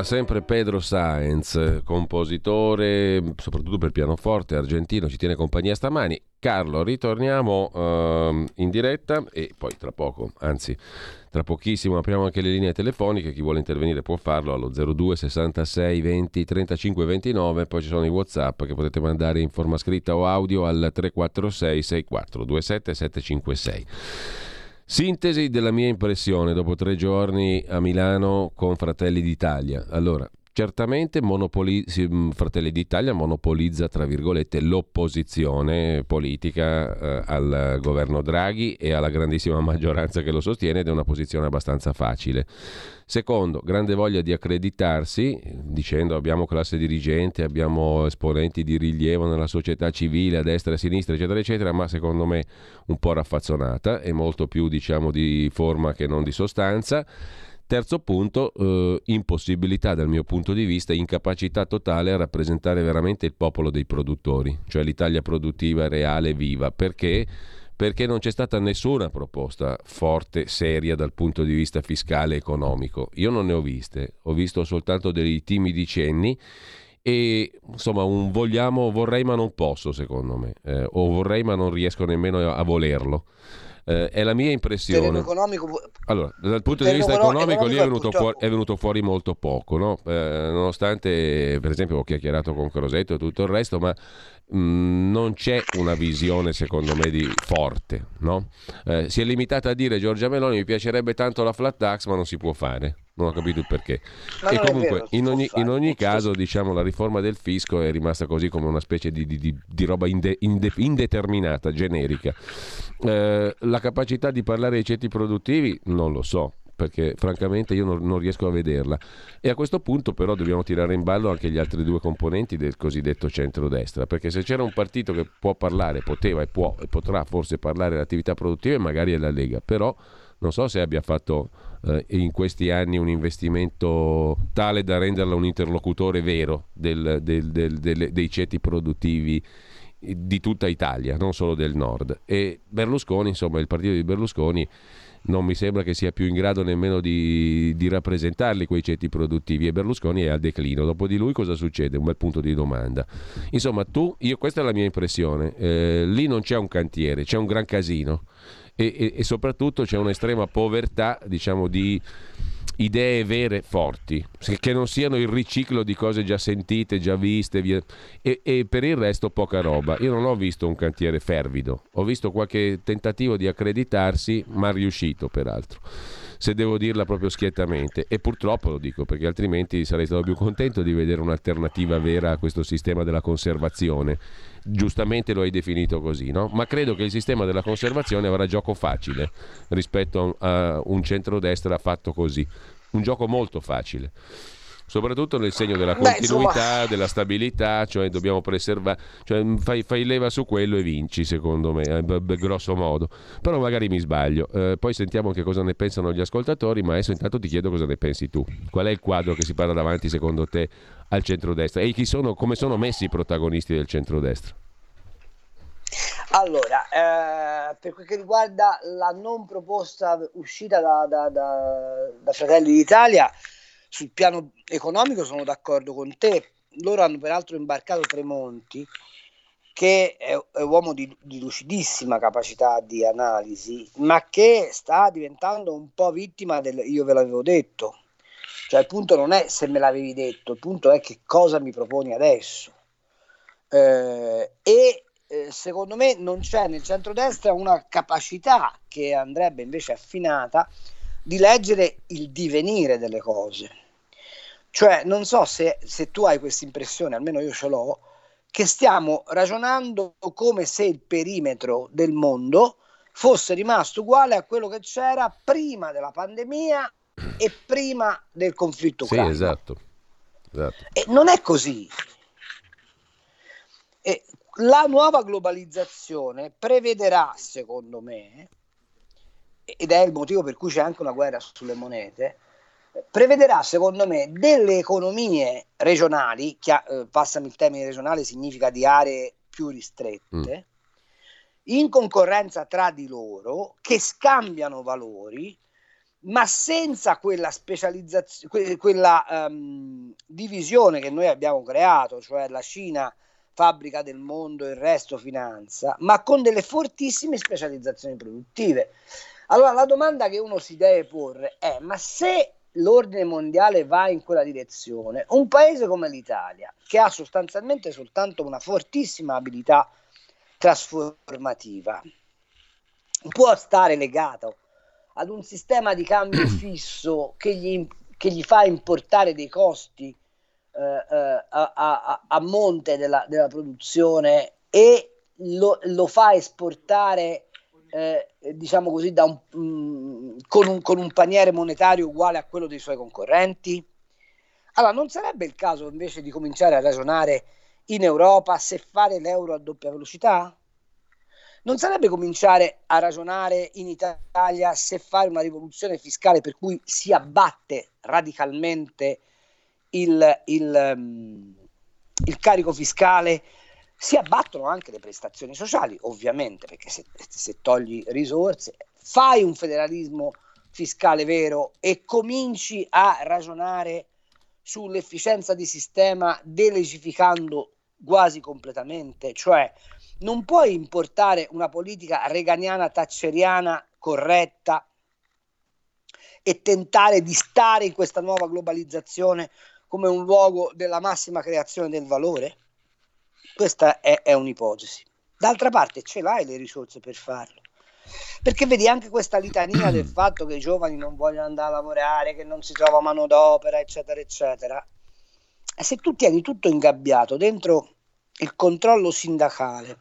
Allora, sempre Pedro Saenz, compositore, soprattutto per pianoforte argentino, ci tiene compagnia stamani. Carlo, ritorniamo uh, in diretta e poi tra poco, anzi tra pochissimo apriamo anche le linee telefoniche, chi vuole intervenire può farlo allo 02 66 20 35 29, poi ci sono i Whatsapp che potete mandare in forma scritta o audio al 346 64 27 756. Sintesi della mia impressione dopo tre giorni a Milano con Fratelli d'Italia. Allora, Certamente Monopoli- mm, Fratelli d'Italia monopolizza, tra virgolette, l'opposizione politica eh, al governo Draghi e alla grandissima maggioranza che lo sostiene ed è una posizione abbastanza facile. Secondo, grande voglia di accreditarsi, dicendo abbiamo classe dirigente, abbiamo esponenti di rilievo nella società civile a destra e a sinistra, eccetera, eccetera, ma secondo me un po' raffazzonata e molto più, diciamo, di forma che non di sostanza. Terzo punto, eh, impossibilità dal mio punto di vista, incapacità totale a rappresentare veramente il popolo dei produttori, cioè l'Italia produttiva, reale, viva, perché perché non c'è stata nessuna proposta forte, seria dal punto di vista fiscale e economico. Io non ne ho viste, ho visto soltanto dei timidi cenni e insomma un vogliamo, vorrei ma non posso secondo me, eh, o vorrei ma non riesco nemmeno a volerlo. Eh, è la mia impressione. Allora, dal punto di vista economico, lì è venuto, fuori, è venuto, fuori, molto poco, no? eh, nonostante per esempio ho chiacchierato con Crosetto e tutto il resto, ma non c'è una visione secondo me di forte. No? Eh, si è limitata a dire Giorgia Meloni mi piacerebbe tanto la flat tax, ma non si può fare non ho capito il perché. Ma e comunque, vero, in ogni, in ogni caso, diciamo, la riforma del fisco è rimasta così come una specie di, di, di roba inde, inde, indeterminata, generica. Eh, la capacità di parlare ai ceti produttivi non lo so perché francamente io non, non, riesco a vederla. E a questo punto però dobbiamo tirare in ballo anche gli altri due componenti del cosiddetto centrodestra, perché se c'era un partito che può parlare, poteva e può e potrà forse parlare dell'attività produttiva, magari è la Lega, però non so se abbia fatto eh, in questi anni un investimento tale da renderla un interlocutore vero del, del, del, dei ceti produttivi di tutta Italia, non solo del nord. E Berlusconi, insomma, il partito di Berlusconi non mi sembra che sia più in grado nemmeno di, di, rappresentarli quei ceti produttivi e Berlusconi è al declino. Dopo di lui cosa succede? Un bel punto di domanda. Insomma, tu, io, questa è la mia impressione, eh, lì non c'è un cantiere, c'è un gran casino e, e, e soprattutto c'è un'estrema povertà diciamo, di idee vere forti, che non siano il riciclo di cose già sentite, già viste, via, e, e, per il resto poca roba. Io non ho visto un cantiere fervido, ho visto qualche tentativo di accreditarsi, ma riuscito peraltro se devo dirla proprio schiettamente. E purtroppo lo dico perché altrimenti sarei stato più contento di vedere un'alternativa vera a questo sistema della conservazione. Giustamente lo hai definito così, no? Ma credo che il sistema della conservazione avrà gioco facile rispetto a un centrodestra fatto così. Un gioco molto facile soprattutto nel segno della continuità, della stabilità, cioè dobbiamo preservare, cioè fai, fai, leva su quello e vinci, secondo me, eh, b- b- grosso modo. Però magari mi sbaglio. Eh, poi sentiamo anche cosa ne pensano gli ascoltatori, ma adesso intanto ti chiedo cosa ne pensi tu. Qual è il quadro che si parla davanti secondo te al centrodestra e sono, come sono messi i protagonisti del centrodestra? Allora, eh, per quel che riguarda la non proposta uscita da, da, da, da Fratelli d'Italia, sul piano economico sono d'accordo con te. Loro hanno peraltro imbarcato Tremonti, che è, è uomo di, di, lucidissima capacità di analisi, ma che sta diventando un po' vittima del io ve l'avevo detto. Cioè il punto non è se me l'avevi detto, il punto è che cosa mi proponi adesso. Eh, e eh, secondo me non c'è nel centrodestra una capacità che andrebbe invece affinata di leggere il divenire delle cose. Cioè, non so se, se tu hai questa impressione, almeno io ce l'ho, che stiamo ragionando come se il perimetro del mondo fosse rimasto uguale a quello che c'era prima della pandemia e prima del conflitto ucraino. Sì, esatto. esatto. E non è così. E la nuova globalizzazione prevederà, secondo me, ed è il motivo per cui c'è anche una guerra sulle monete, prevederà secondo me delle economie regionali, chia- eh, passami il termine regionale significa di aree più ristrette, mm. in concorrenza tra di loro, che scambiano valori ma senza quella specializzazione, quella um, divisione che noi abbiamo creato, cioè la Cina fabbrica del mondo, il resto finanza, ma con delle fortissime specializzazioni produttive. Allora la domanda che uno si deve porre è: ma se l'ordine mondiale va in quella direzione, un paese come l'Italia, che ha sostanzialmente soltanto una fortissima abilità trasformativa, può stare legato ad un sistema di cambio fisso che gli, che gli fa importare dei costi eh, eh, a, a, a, monte della, della produzione e lo, lo fa esportare eh, diciamo così, un, mh, mm, con, un, con, un, paniere monetario uguale a quello dei suoi concorrenti? Allora, non sarebbe il caso invece di cominciare a ragionare in Europa se fare l'euro a doppia velocità? Non sarebbe cominciare a ragionare in Italia se fare una rivoluzione fiscale per cui si abbatte radicalmente il, il, um, il carico fiscale si abbattono anche le prestazioni sociali, ovviamente, perché se, se, togli risorse, fai un federalismo fiscale vero e cominci a ragionare sull'efficienza di sistema delegificando quasi completamente, cioè non puoi importare una politica reganiana thatcheriana corretta e tentare di stare in questa nuova globalizzazione come un luogo della massima creazione del valore? Questa è, è un'ipotesi. D'altra parte ce l'hai le risorse per farlo. Perché vedi anche questa litania del fatto che i giovani non vogliono andare a lavorare, che non si trova manodopera, eccetera, eccetera. E se tu tieni tutto ingabbiato dentro il controllo sindacale,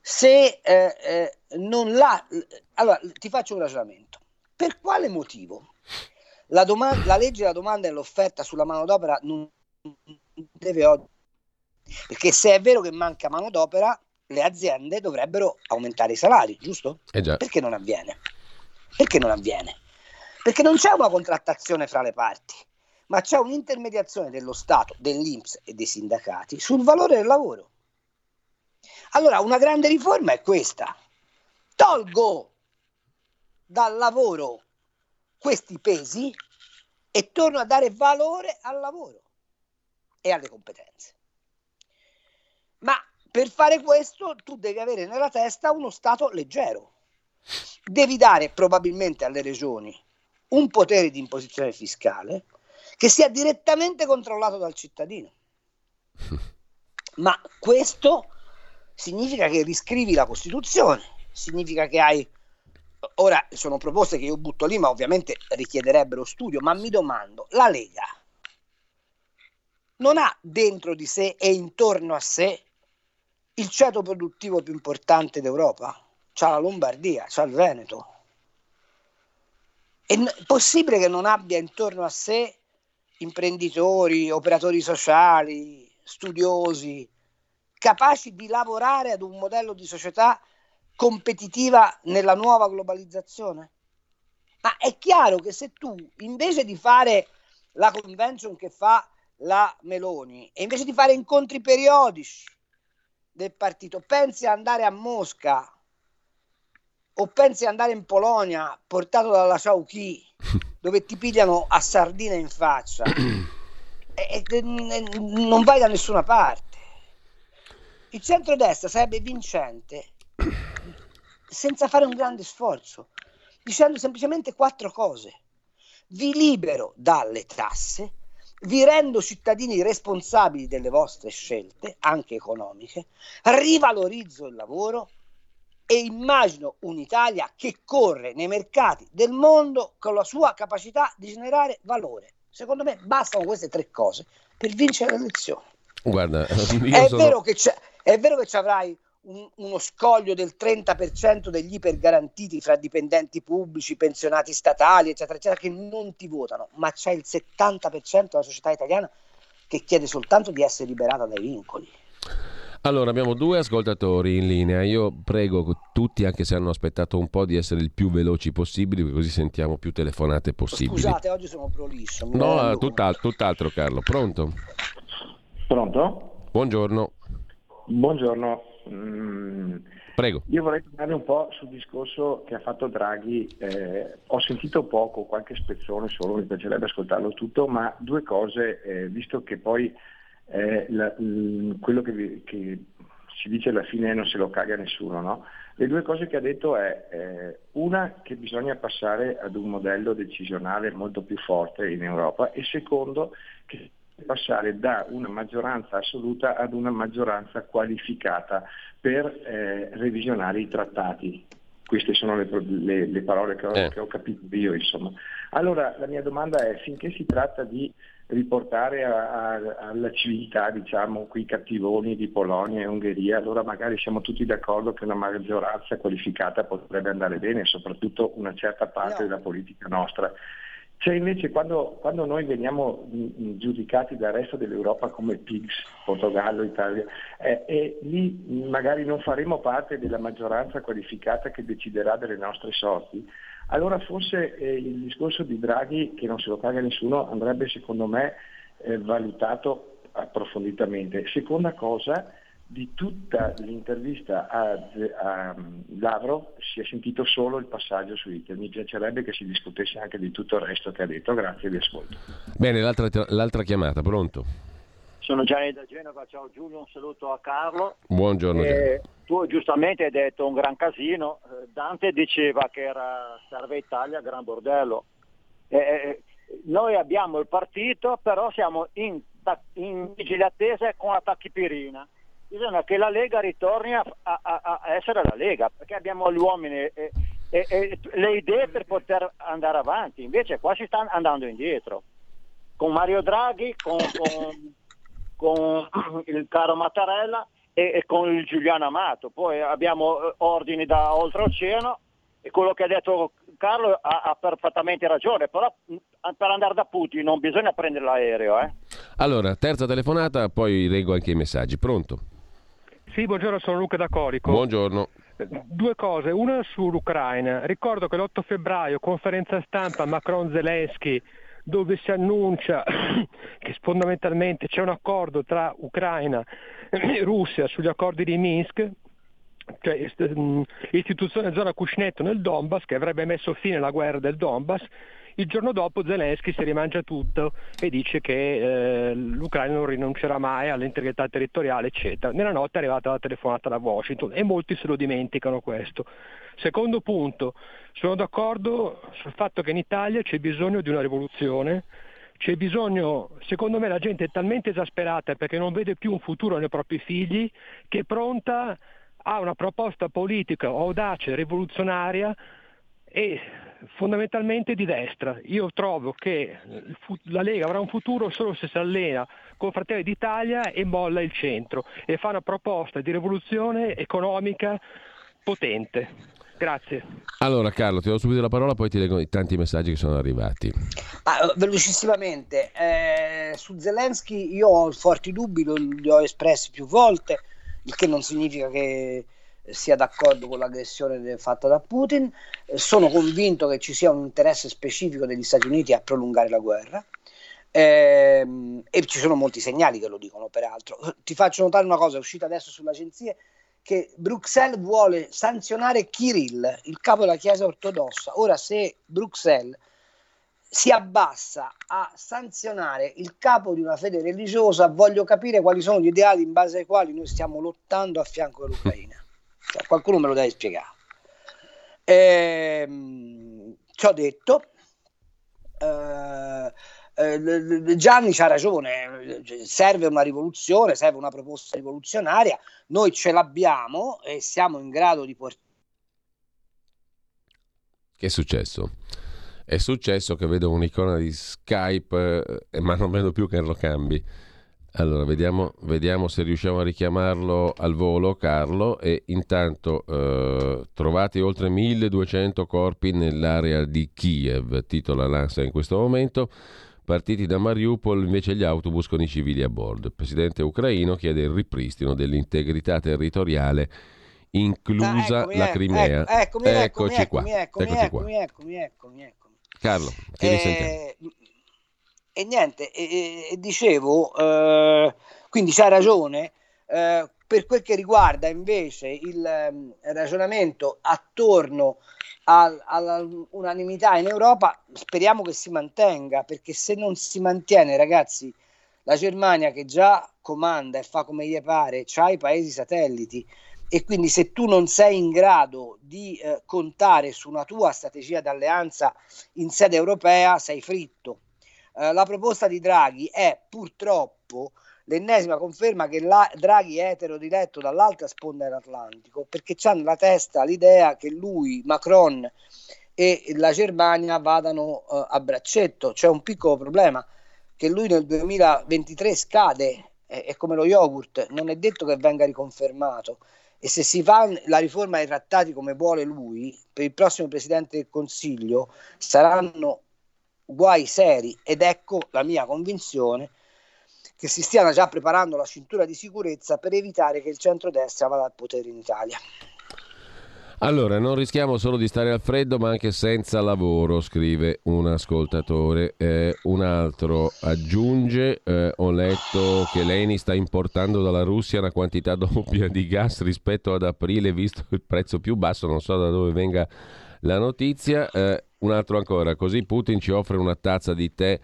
se eh, eh, non l'ha... Allora, ti faccio un ragionamento. Per quale motivo la, domanda, la legge della domanda e l'offerta sulla manodopera non deve oggi perché se è vero che manca manodopera, le aziende dovrebbero aumentare i salari, giusto? Eh Perché non avviene? Perché non avviene? Perché non c'è una contrattazione fra le parti, ma c'è un'intermediazione dello Stato, dell'Inps e dei sindacati sul valore del lavoro. Allora, una grande riforma è questa. Tolgo dal lavoro questi pesi e torno a dare valore al lavoro e alle competenze. Ma per fare questo tu devi avere nella testa uno Stato leggero. Devi dare probabilmente alle regioni un potere di imposizione fiscale che sia direttamente controllato dal cittadino. Ma questo significa che riscrivi la Costituzione, significa che hai... Ora sono proposte che io butto lì, ma ovviamente richiederebbero studio, ma mi domando, la Lega non ha dentro di sé e intorno a sé il ceto produttivo più importante d'Europa, c'ha la Lombardia, c'ha il Veneto. È possibile che non abbia intorno a sé imprenditori, operatori sociali, studiosi, capaci di lavorare ad un modello di società competitiva nella nuova globalizzazione? Ma è chiaro che se tu invece di fare la convention che fa la Meloni e invece di fare incontri periodici del partito, pensi ad andare a Mosca o pensi ad andare in Polonia portato dalla Ciauchi dove ti pigliano a sardina in faccia e, e, non vai da nessuna parte. Il centrodestra sarebbe vincente senza fare un grande sforzo, dicendo semplicemente quattro cose. Vi libero dalle tasse, vi rendo cittadini responsabili delle vostre scelte, anche economiche, rivalorizzo il lavoro e immagino un'Italia che corre nei mercati del mondo con la sua capacità di generare valore. Secondo me bastano queste tre cose per vincere le elezioni. Guarda, è, sono... vero che è vero che ci avrai un, uno scoglio del 30% degli ipergarantiti fra dipendenti pubblici, pensionati statali, eccetera, eccetera, che non ti votano, ma c'è il 70% della società italiana che chiede soltanto di essere liberata dai vincoli. Allora, abbiamo due ascoltatori in linea. Io prego tutti, anche se hanno aspettato un po', di essere il più veloci possibili, così sentiamo più telefonate possibili. Scusate, oggi sono prolisso. No, tutt'altro, tutt'altro, Carlo. Pronto? Pronto? Buongiorno. Buongiorno. Mm, Prego. Io vorrei tornare un po' sul discorso che ha fatto Draghi. Eh, ho sentito poco, qualche spezzone solo, mi piacerebbe ascoltarlo tutto, ma due cose, eh, visto che poi eh, la, mh, quello che, vi, che, si dice alla fine non se lo caga nessuno, no? Le due cose che ha detto è eh, una che bisogna passare ad un modello decisionale molto più forte in Europa e secondo che passare da una maggioranza assoluta ad una maggioranza qualificata per eh, revisionare i trattati. Queste sono le, le, le parole che ho, eh. che ho, capito io. Insomma. Allora la mia domanda è, finché si tratta di riportare a, a, alla civiltà diciamo, quei cattivoni di Polonia e Ungheria, allora magari siamo tutti d'accordo che una maggioranza qualificata potrebbe andare bene, soprattutto una certa parte no. della politica nostra. Cioè invece quando, quando noi veniamo giudicati dal resto dell'Europa come pigs, Portogallo, Italia, eh, e lì magari non faremo parte della maggioranza qualificata che deciderà delle nostre sorti, allora forse eh, il discorso di Draghi, che non se lo paga nessuno, andrebbe secondo me eh, valutato approfonditamente. Seconda cosa, di tutta l'intervista a, a Lavrov si è sentito solo il passaggio su Twitter. Mi piacerebbe che si discutesse anche di tutto il resto che ha detto. Grazie, vi ascolto. Bene, l'altra, l'altra chiamata, pronto? Sono Gianni da Genova, ciao Giulio, un saluto a Carlo. Buongiorno. Eh, tu giustamente hai detto un gran casino, eh, Dante diceva che era Serve Italia, gran bordello. Eh, eh, noi abbiamo il partito, però siamo in, in vigile attesa con la tachipirina bisogna che la Lega ritorni a, a, a essere la Lega, perché abbiamo gli uomini e, e, e, le idee per poter andare avanti, invece qua si sta andando indietro. Con Mario Draghi, con, con, con il caro Mattarella e, e, con il Giuliano Amato, poi abbiamo eh, ordini da oltreoceano e quello che ha detto Carlo ha, ha, perfettamente ragione, però per andare da Putin non bisogna prendere l'aereo. Eh. Allora, terza telefonata, poi leggo anche i messaggi. Pronto? Sì, buongiorno, sono Luca da Corico. Buongiorno. Due cose, una sull'Ucraina. Ricordo che l'8 febbraio, conferenza stampa Macron-Zelensky, dove si annuncia che fondamentalmente c'è un accordo tra Ucraina e Russia sugli accordi di Minsk, cioè l'istituzione zona cuscinetto nel Donbass che avrebbe messo fine alla guerra del Donbass il giorno dopo Zelensky si rimangia tutto e dice che eh, l'Ucraina non rinuncerà mai all'integrità territoriale, eccetera. Nella notte è arrivata la telefonata da Washington e molti se lo dimenticano questo. Secondo punto, sono d'accordo sul fatto che in Italia c'è bisogno di una rivoluzione, c'è bisogno, secondo me la gente è talmente esasperata perché non vede più un futuro nei propri figli che è pronta a una proposta politica audace, rivoluzionaria e fondamentalmente di destra. Io trovo che la Lega avrà un futuro solo se si allena con Fratelli d'Italia e molla il centro e fa una proposta di rivoluzione economica potente. Grazie. Allora Carlo, ti do subito la parola, poi ti leggo i tanti messaggi che sono arrivati. Ah, velocissimamente, eh, su Zelensky io ho forti dubbi, li ho espressi più volte, il che non significa che sia d'accordo con l'aggressione fatta da Putin, sono convinto che ci sia un interesse specifico degli Stati Uniti a prolungare la guerra ehm, e ci sono molti segnali che lo dicono peraltro. Ti faccio notare una cosa, è uscita adesso sulle agenzie, che Bruxelles vuole sanzionare Kirill, il capo della Chiesa ortodossa. Ora se Bruxelles si abbassa a sanzionare il capo di una fede religiosa, voglio capire quali sono gli ideali in base ai quali noi stiamo lottando a fianco dell'Ucraina. Cioè, qualcuno me lo deve spiegare. Ehm, ciò detto, eh, eh, Gianni c'ha ragione, serve una rivoluzione, serve una proposta rivoluzionaria, noi ce l'abbiamo e siamo in grado di portare... Che è successo? È successo che vedo un'icona di Skype, eh, ma non vedo più che lo cambi. Allora, vediamo, vediamo, se riusciamo a richiamarlo al volo, Carlo. E intanto eh, trovati oltre 1200 corpi nell'area di Kiev, titola l'ANSA in questo momento. Partiti da Mariupol invece gli autobus con i civili a bordo. Il presidente ucraino chiede il ripristino dell'integrità territoriale, inclusa ah, la Crimea. Ecco, eccomi, eccoci eccomi, qua. Eccomi, eccoci eccomi, qua. Eccomi, eccomi, eccomi, Carlo, ti eh, risentiamo e niente, e, e dicevo, eh, quindi c'ha ragione, eh, per quel che riguarda invece il um, ragionamento attorno all'unanimità in Europa, speriamo che si mantenga, perché se non si mantiene, ragazzi, la Germania che già comanda e fa come gli pare, ha i paesi satelliti e quindi se tu non sei in grado di eh, contare su una tua strategia d'alleanza in sede europea, sei fritto. Eh, la proposta di Draghi è purtroppo l'ennesima conferma che la, Draghi è eterodiretto dall'altra sponda dell'Atlantico perché c'ha nella testa l'idea che lui, Macron e la Germania vadano uh, a braccetto. C'è un piccolo problema che lui nel 2023 scade, è, è come lo yogurt, non è detto che venga riconfermato e se si fa la riforma dei trattati come vuole lui, per il prossimo Presidente del Consiglio saranno guai seri ed ecco la mia convinzione che si stiano già preparando la cintura di sicurezza per evitare che il centrodestra vada al potere in Italia. Allora, non rischiamo solo di stare al freddo, ma anche senza lavoro, scrive un ascoltatore. Eh, un altro aggiunge, eh, ho letto che Leni sta importando dalla Russia una quantità doppia di gas rispetto ad aprile, visto il prezzo più basso, non so da dove venga la notizia. Eh, un altro ancora, così Putin ci offre una tazza di tè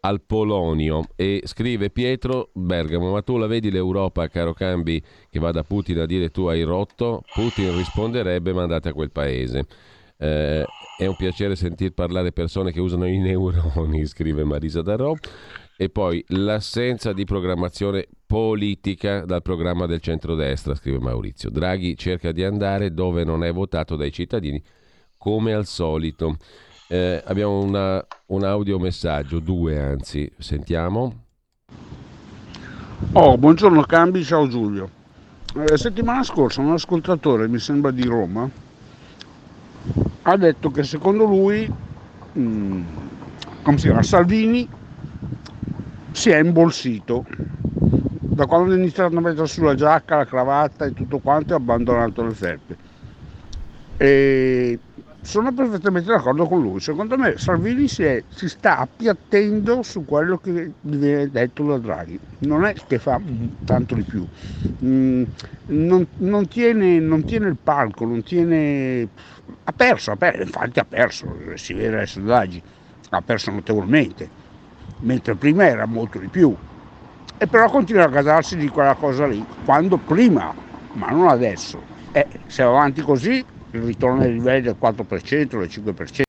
al Polonio e scrive Pietro Bergamo, ma tu la vedi l'Europa, caro Cambi, che va da Putin a dire tu hai rotto? Putin risponderebbe mandate a quel paese. Eh, è un piacere sentir parlare persone che usano i neuroni, scrive Marisa Darò. E poi l'assenza di programmazione politica dal programma del centrodestra, scrive Maurizio. Draghi cerca di andare dove non è votato dai cittadini, come al solito. Eh, abbiamo una, un audiomessaggio, due anzi, sentiamo. Oh, buongiorno Cambi, ciao Giulio. La eh, settimana scorsa un ascoltatore, mi sembra di Roma, ha detto che secondo lui, mh, mm, come si chiama, Salvini si è imbolsito. Da quando ha iniziato a mettere sulla giacca, la cravatta e tutto quanto, ha abbandonato le felpe. E sono perfettamente d'accordo con lui. Secondo me Salvini si, è, si, sta appiattendo su quello che viene detto da Draghi. Non è che fa tanto di più. Mm, non, non, tiene, non, tiene, il palco, non tiene... Ha perso, ha perso, infatti ha perso, si vede dai sondaggi, ha perso notevolmente, mentre prima era molto di più. E però continua a gasarsi di quella cosa lì, quando prima, ma non adesso. Eh, se va avanti così il ritorno ai livelli del 4%, del 5%.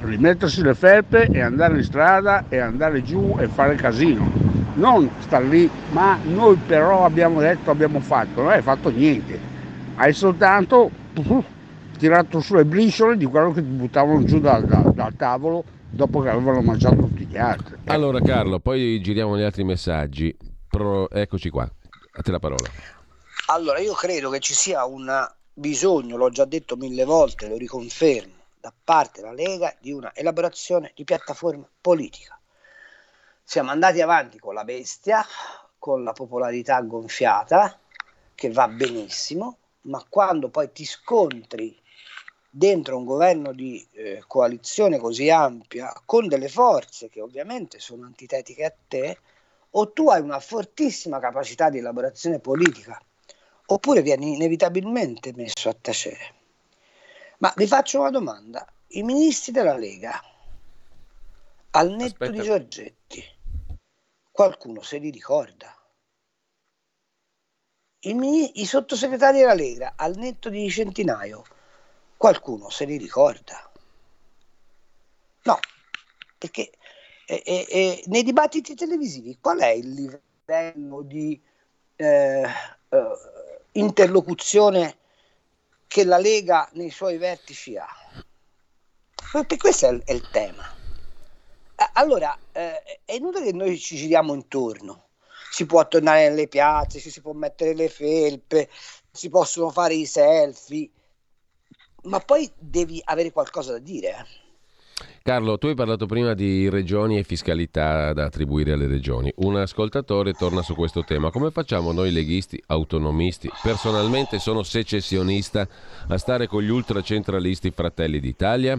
Rimettersi le felpe e andare in strada e andare giù e fare casino. Non star lì, ma noi però abbiamo detto, abbiamo fatto, non hai fatto niente. Hai soltanto uh, tirato su le briciole di quello che ti buttavano giù dal, dal, dal tavolo dopo che avevano mangiato tutti gli altri. Allora Carlo, poi giriamo gli altri messaggi. Pro... Eccoci qua, a te la parola. Allora, io credo che ci sia una bisogno, l'ho già detto mille volte, lo riconfermo, da parte della Lega di una elaborazione di piattaforma politica. Siamo andati avanti con la bestia, con la popolarità gonfiata, che va benissimo, ma quando poi ti scontri dentro un governo di eh, coalizione così ampia, con delle forze che ovviamente sono antitetiche a te, o tu hai una fortissima capacità di elaborazione politica oppure viene inevitabilmente messo a tacere. Ma vi faccio una domanda. I ministri della Lega, al netto Aspetta. di Giorgetti, qualcuno se li ricorda? I, I, sottosegretari della Lega, al netto di Centinaio, qualcuno se li ricorda? No, perché eh, eh, eh, nei dibattiti televisivi qual è il livello di eh, eh interlocuzione che la Lega nei suoi vertici ha. Perché questo è il, è il tema. Allora, eh, è inutile che noi ci giriamo intorno. Si può tornare nelle piazze, ci si può mettere le felpe, si possono fare i selfie, ma poi devi avere qualcosa da dire. Carlo, tu hai parlato prima di regioni e fiscalità da attribuire alle regioni. Un ascoltatore torna su questo tema. Come facciamo noi leghisti, autonomisti? Personalmente sono secessionista a stare con gli ultracentralisti fratelli d'Italia?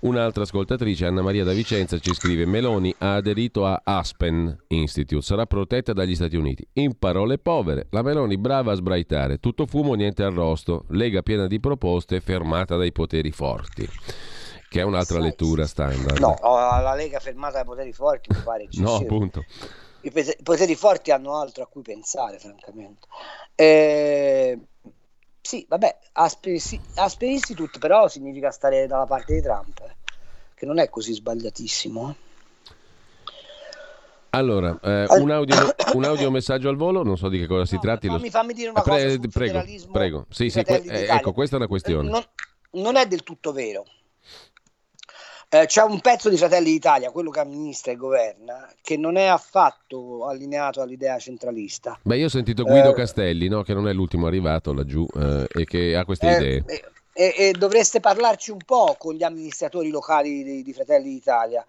Un'altra ascoltatrice, Anna Maria da Vicenza, ci scrive: Meloni ha aderito a Aspen Institute, sarà protetta dagli Stati Uniti. In parole povere, la Meloni brava a sbraitare, tutto fumo, niente arrosto, lega piena di proposte, fermata dai poteri forti. Che è un'altra lettura standard. No, la Lega fermata dai poteri forti mi pare No, appunto. I poteri forti hanno altro a cui pensare, francamente. Eh, sì, vabbè, Asper, Asper Institute però significa stare dalla parte di Trump, eh, che non è così sbagliatissimo. Eh. Allora, eh, un, audio, un audio messaggio al volo, non so di che cosa si no, tratti. Fammi, fammi dire una Pre- cosa prego, prego. Sì, sì, que- eh, ecco, questa è una questione. Non, non è del tutto vero. Eh, c'è un pezzo di Fratelli d'Italia, quello che amministra e governa, che non è affatto allineato all'idea centralista. Beh, io ho sentito Guido eh, Castelli, no? che non è l'ultimo arrivato laggiù eh, e che ha queste eh, idee. E, e, dovreste parlarci un po' con gli amministratori locali di, di Fratelli d'Italia,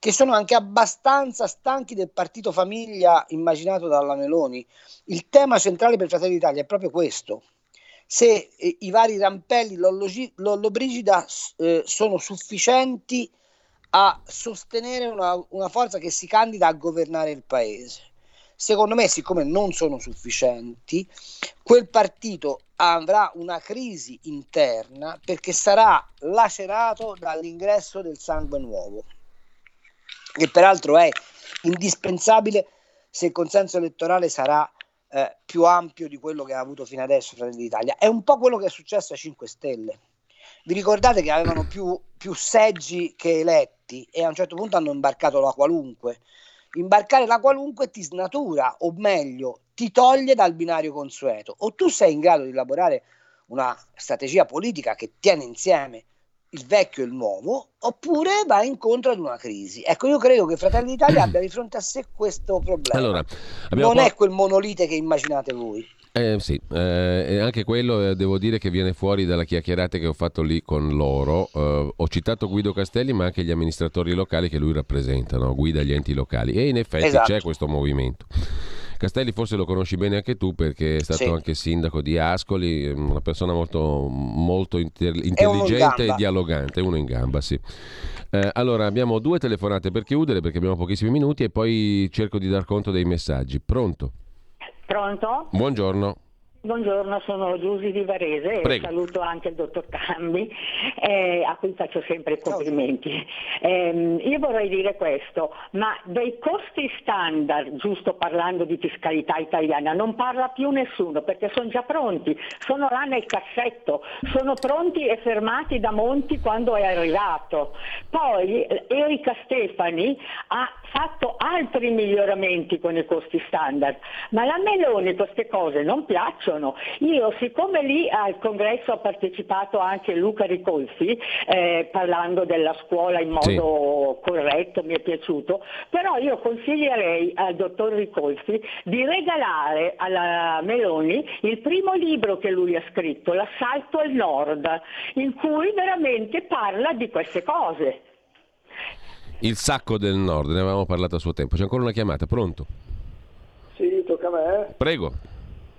che sono anche abbastanza stanchi del partito famiglia immaginato dalla Meloni. Il tema centrale per Fratelli d'Italia è proprio questo se eh, i vari rampelli Lollobrigida eh, sono sufficienti a sostenere una, una, forza che si candida a governare il paese. Secondo me, siccome non sono sufficienti, quel partito avrà una crisi interna perché sarà lacerato dall'ingresso del sangue nuovo, che peraltro è indispensabile se il consenso elettorale sarà eh, più ampio di quello che ha avuto fino adesso Fratelli d'Italia. È un po' quello che è successo ai 5 Stelle. Vi ricordate che avevano più, più seggi che eletti e a un certo punto hanno imbarcato la qualunque. Imbarcare la qualunque ti snatura, o meglio, ti toglie dal binario consueto. O tu sei in grado di elaborare una strategia politica che tiene insieme il vecchio e il nuovo, oppure va incontro ad una crisi. Ecco, io credo che Fratelli d'Italia abbia di fronte a sé questo problema. Allora, non po- è quel monolite che immaginate voi. Eh, sì, eh, anche quello eh, devo dire che viene fuori dalla chiacchierata che ho fatto lì con loro. Eh, ho citato Guido Castelli, ma anche gli amministratori locali che lui rappresenta, no? guida gli enti locali. E in effetti esatto. c'è questo movimento. Castelli forse lo conosci bene anche tu perché è stato sì. anche sindaco di Ascoli, una persona molto, molto inter- intelligente e dialogante, uno in gamba, sì. Eh, allora abbiamo due telefonate per chiudere perché abbiamo pochissimi minuti e poi cerco di dar conto dei messaggi. Pronto? Pronto? Buongiorno. Buongiorno, sono Giusy di Varese Prego. e saluto anche il dottor Cambi, eh, a cui faccio sempre i complimenti. Eh, io vorrei dire questo, ma dei costi standard, giusto parlando di fiscalità italiana, non parla più nessuno perché sono già pronti, sono là nel cassetto, sono pronti e fermati da Monti quando è arrivato. Poi Erika Stefani ha fatto altri miglioramenti con i costi standard, ma la Meloni queste cose non piacciono io, siccome lì al congresso ha partecipato anche Luca Ricolfi, eh, parlando della scuola in modo sì. corretto, mi è piaciuto, però io consiglierei al dottor Ricolfi di regalare alla Meloni il primo libro che lui ha scritto, L'assalto al nord, in cui veramente parla di queste cose. Il sacco del nord, ne avevamo parlato a suo tempo. C'è ancora una chiamata, pronto? Sì, tocca a me. Prego.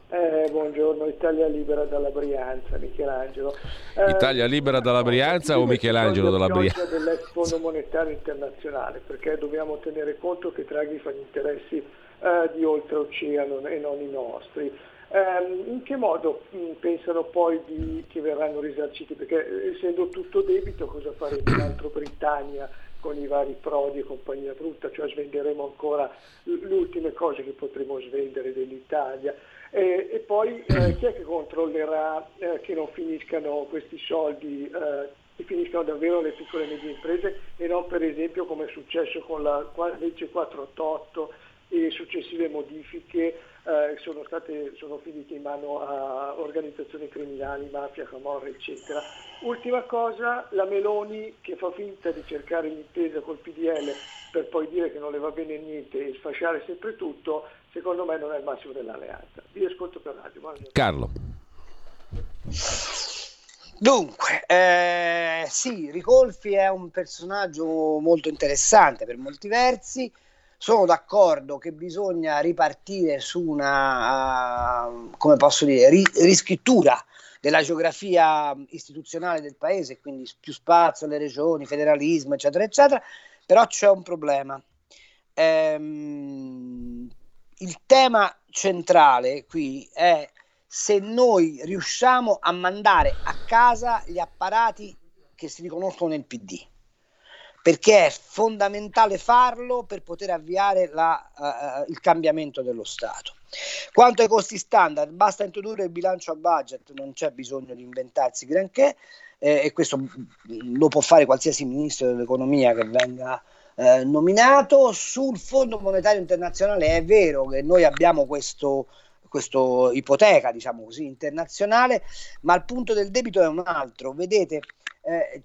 Eh, buongiorno, Italia Libera dalla Brianza, Michelangelo. Eh, Italia Libera dalla Brianza o Michelangelo dalla Brianza? dell'ex Fondo Monetario Internazionale, perché dobbiamo tenere conto che Draghi fa gli interessi eh, di oltreoceano e non i nostri. Eh, in che modo mh, pensano poi di, che verranno risarciti? Perché eh, essendo tutto debito cosa faremo in altro Britannia? Con i vari Prodi e compagnia brutta, cioè svenderemo ancora le ultime cose che potremo svendere dell'Italia. E, e poi eh, chi è che controllerà eh, che non finiscano questi soldi, eh, che finiscano davvero le piccole e medie imprese e non per esempio come è successo con la legge 488 e successive modifiche eh, sono, state, sono finite in mano a organizzazioni criminali, mafia, camorra, eccetera. Ultima cosa, la Meloni che fa finta di cercare l'intesa col PDL per poi dire che non le va bene niente e sfasciare sempre tutto, secondo me non è il massimo dell'alleanza. Vi ascolto per radio. Buongiorno. Carlo. Dunque, eh, sì, Ricolfi è un personaggio molto interessante per molti versi sono d'accordo che bisogna ripartire su una, uh, come posso dire, ri- riscrittura della geografia istituzionale del paese, quindi più spazio alle regioni, federalismo, eccetera, eccetera, però c'è un problema. Ehm, il tema centrale qui è se noi riusciamo a mandare a casa gli apparati che si riconoscono nel PD perché è fondamentale farlo per poter avviare la, uh, il cambiamento dello Stato. Quanto ai costi standard, basta introdurre il bilancio a budget, non c'è bisogno di inventarsi granché eh, e questo lo può fare qualsiasi ministro dell'economia che venga eh, nominato. Sul Fondo Monetario Internazionale è vero che noi abbiamo questo, questo ipoteca, diciamo così, internazionale, ma il punto del debito è un altro. Vedete, eh,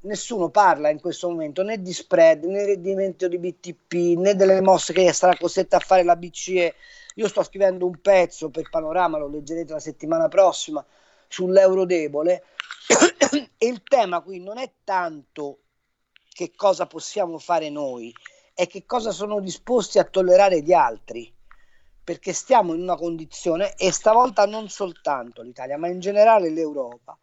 nessuno parla in questo momento né di spread né di rendimento di BTP né delle mosse che sarà costretta a fare la BCE. Io sto scrivendo un pezzo per Panorama, lo leggerete la settimana prossima, sull'euro debole. e il tema qui non è tanto che cosa possiamo fare noi, è che cosa sono disposti a tollerare gli altri. Perché stiamo in una condizione, e stavolta non soltanto l'Italia, ma in generale l'Europa,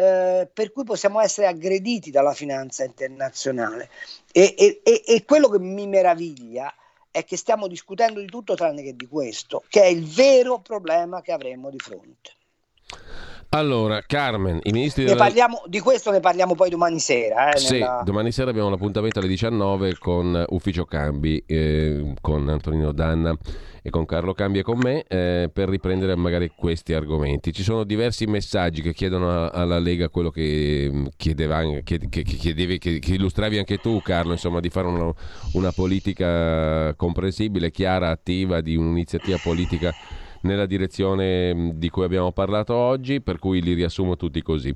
eh, per cui possiamo essere aggrediti dalla finanza internazionale. E, e, e, quello che mi meraviglia è che stiamo discutendo di tutto tranne che di questo, che è il vero problema che avremo di fronte. Allora, Carmen, i ministri della... parliamo, di questo ne parliamo poi domani sera. Eh, sì, nella... domani sera abbiamo l'appuntamento alle 19 con Ufficio Cambi, eh, con Antonino Danna e con Carlo Cambi e con me eh, per riprendere magari questi argomenti. Ci sono diversi messaggi che chiedono alla Lega quello che mm, chiedeva, che, che, chiedevi, che, che illustravi anche tu Carlo, insomma di fare una, una politica comprensibile, chiara, attiva, di un'iniziativa politica nella direzione mm, di cui abbiamo parlato oggi, per cui li riassumo tutti così.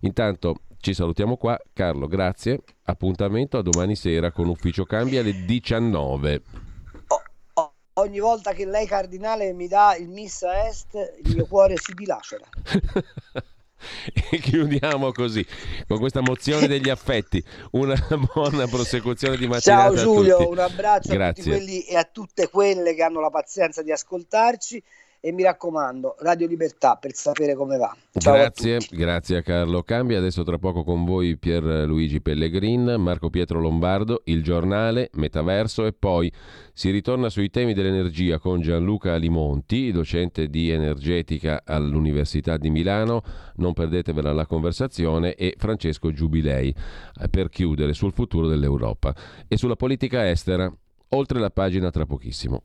Intanto ci salutiamo qua. Carlo, grazie. Appuntamento a domani sera con Ufficio Cambia alle 19. ogni volta che lei cardinale mi dà il missa est, il mio cuore si dilacera. e chiudiamo così con questa mozione degli affetti una buona prosecuzione di mattinata ciao Giulio un abbraccio Grazie. a tutti quelli e a tutte quelle che hanno la pazienza di ascoltarci e mi raccomando, Radio Libertà per sapere come va. Ciao grazie, a grazie a Carlo Cambi. Adesso tra poco con voi Pierluigi Pellegrin, Marco Pietro Lombardo, Il Giornale, Metaverso e poi si ritorna sui temi dell'energia con Gianluca Alimonti, docente di energetica all'Università di Milano. Non perdetevela la conversazione e Francesco Giubilei eh, per chiudere sul futuro dell'Europa e sulla politica estera. Oltre la pagina tra pochissimo.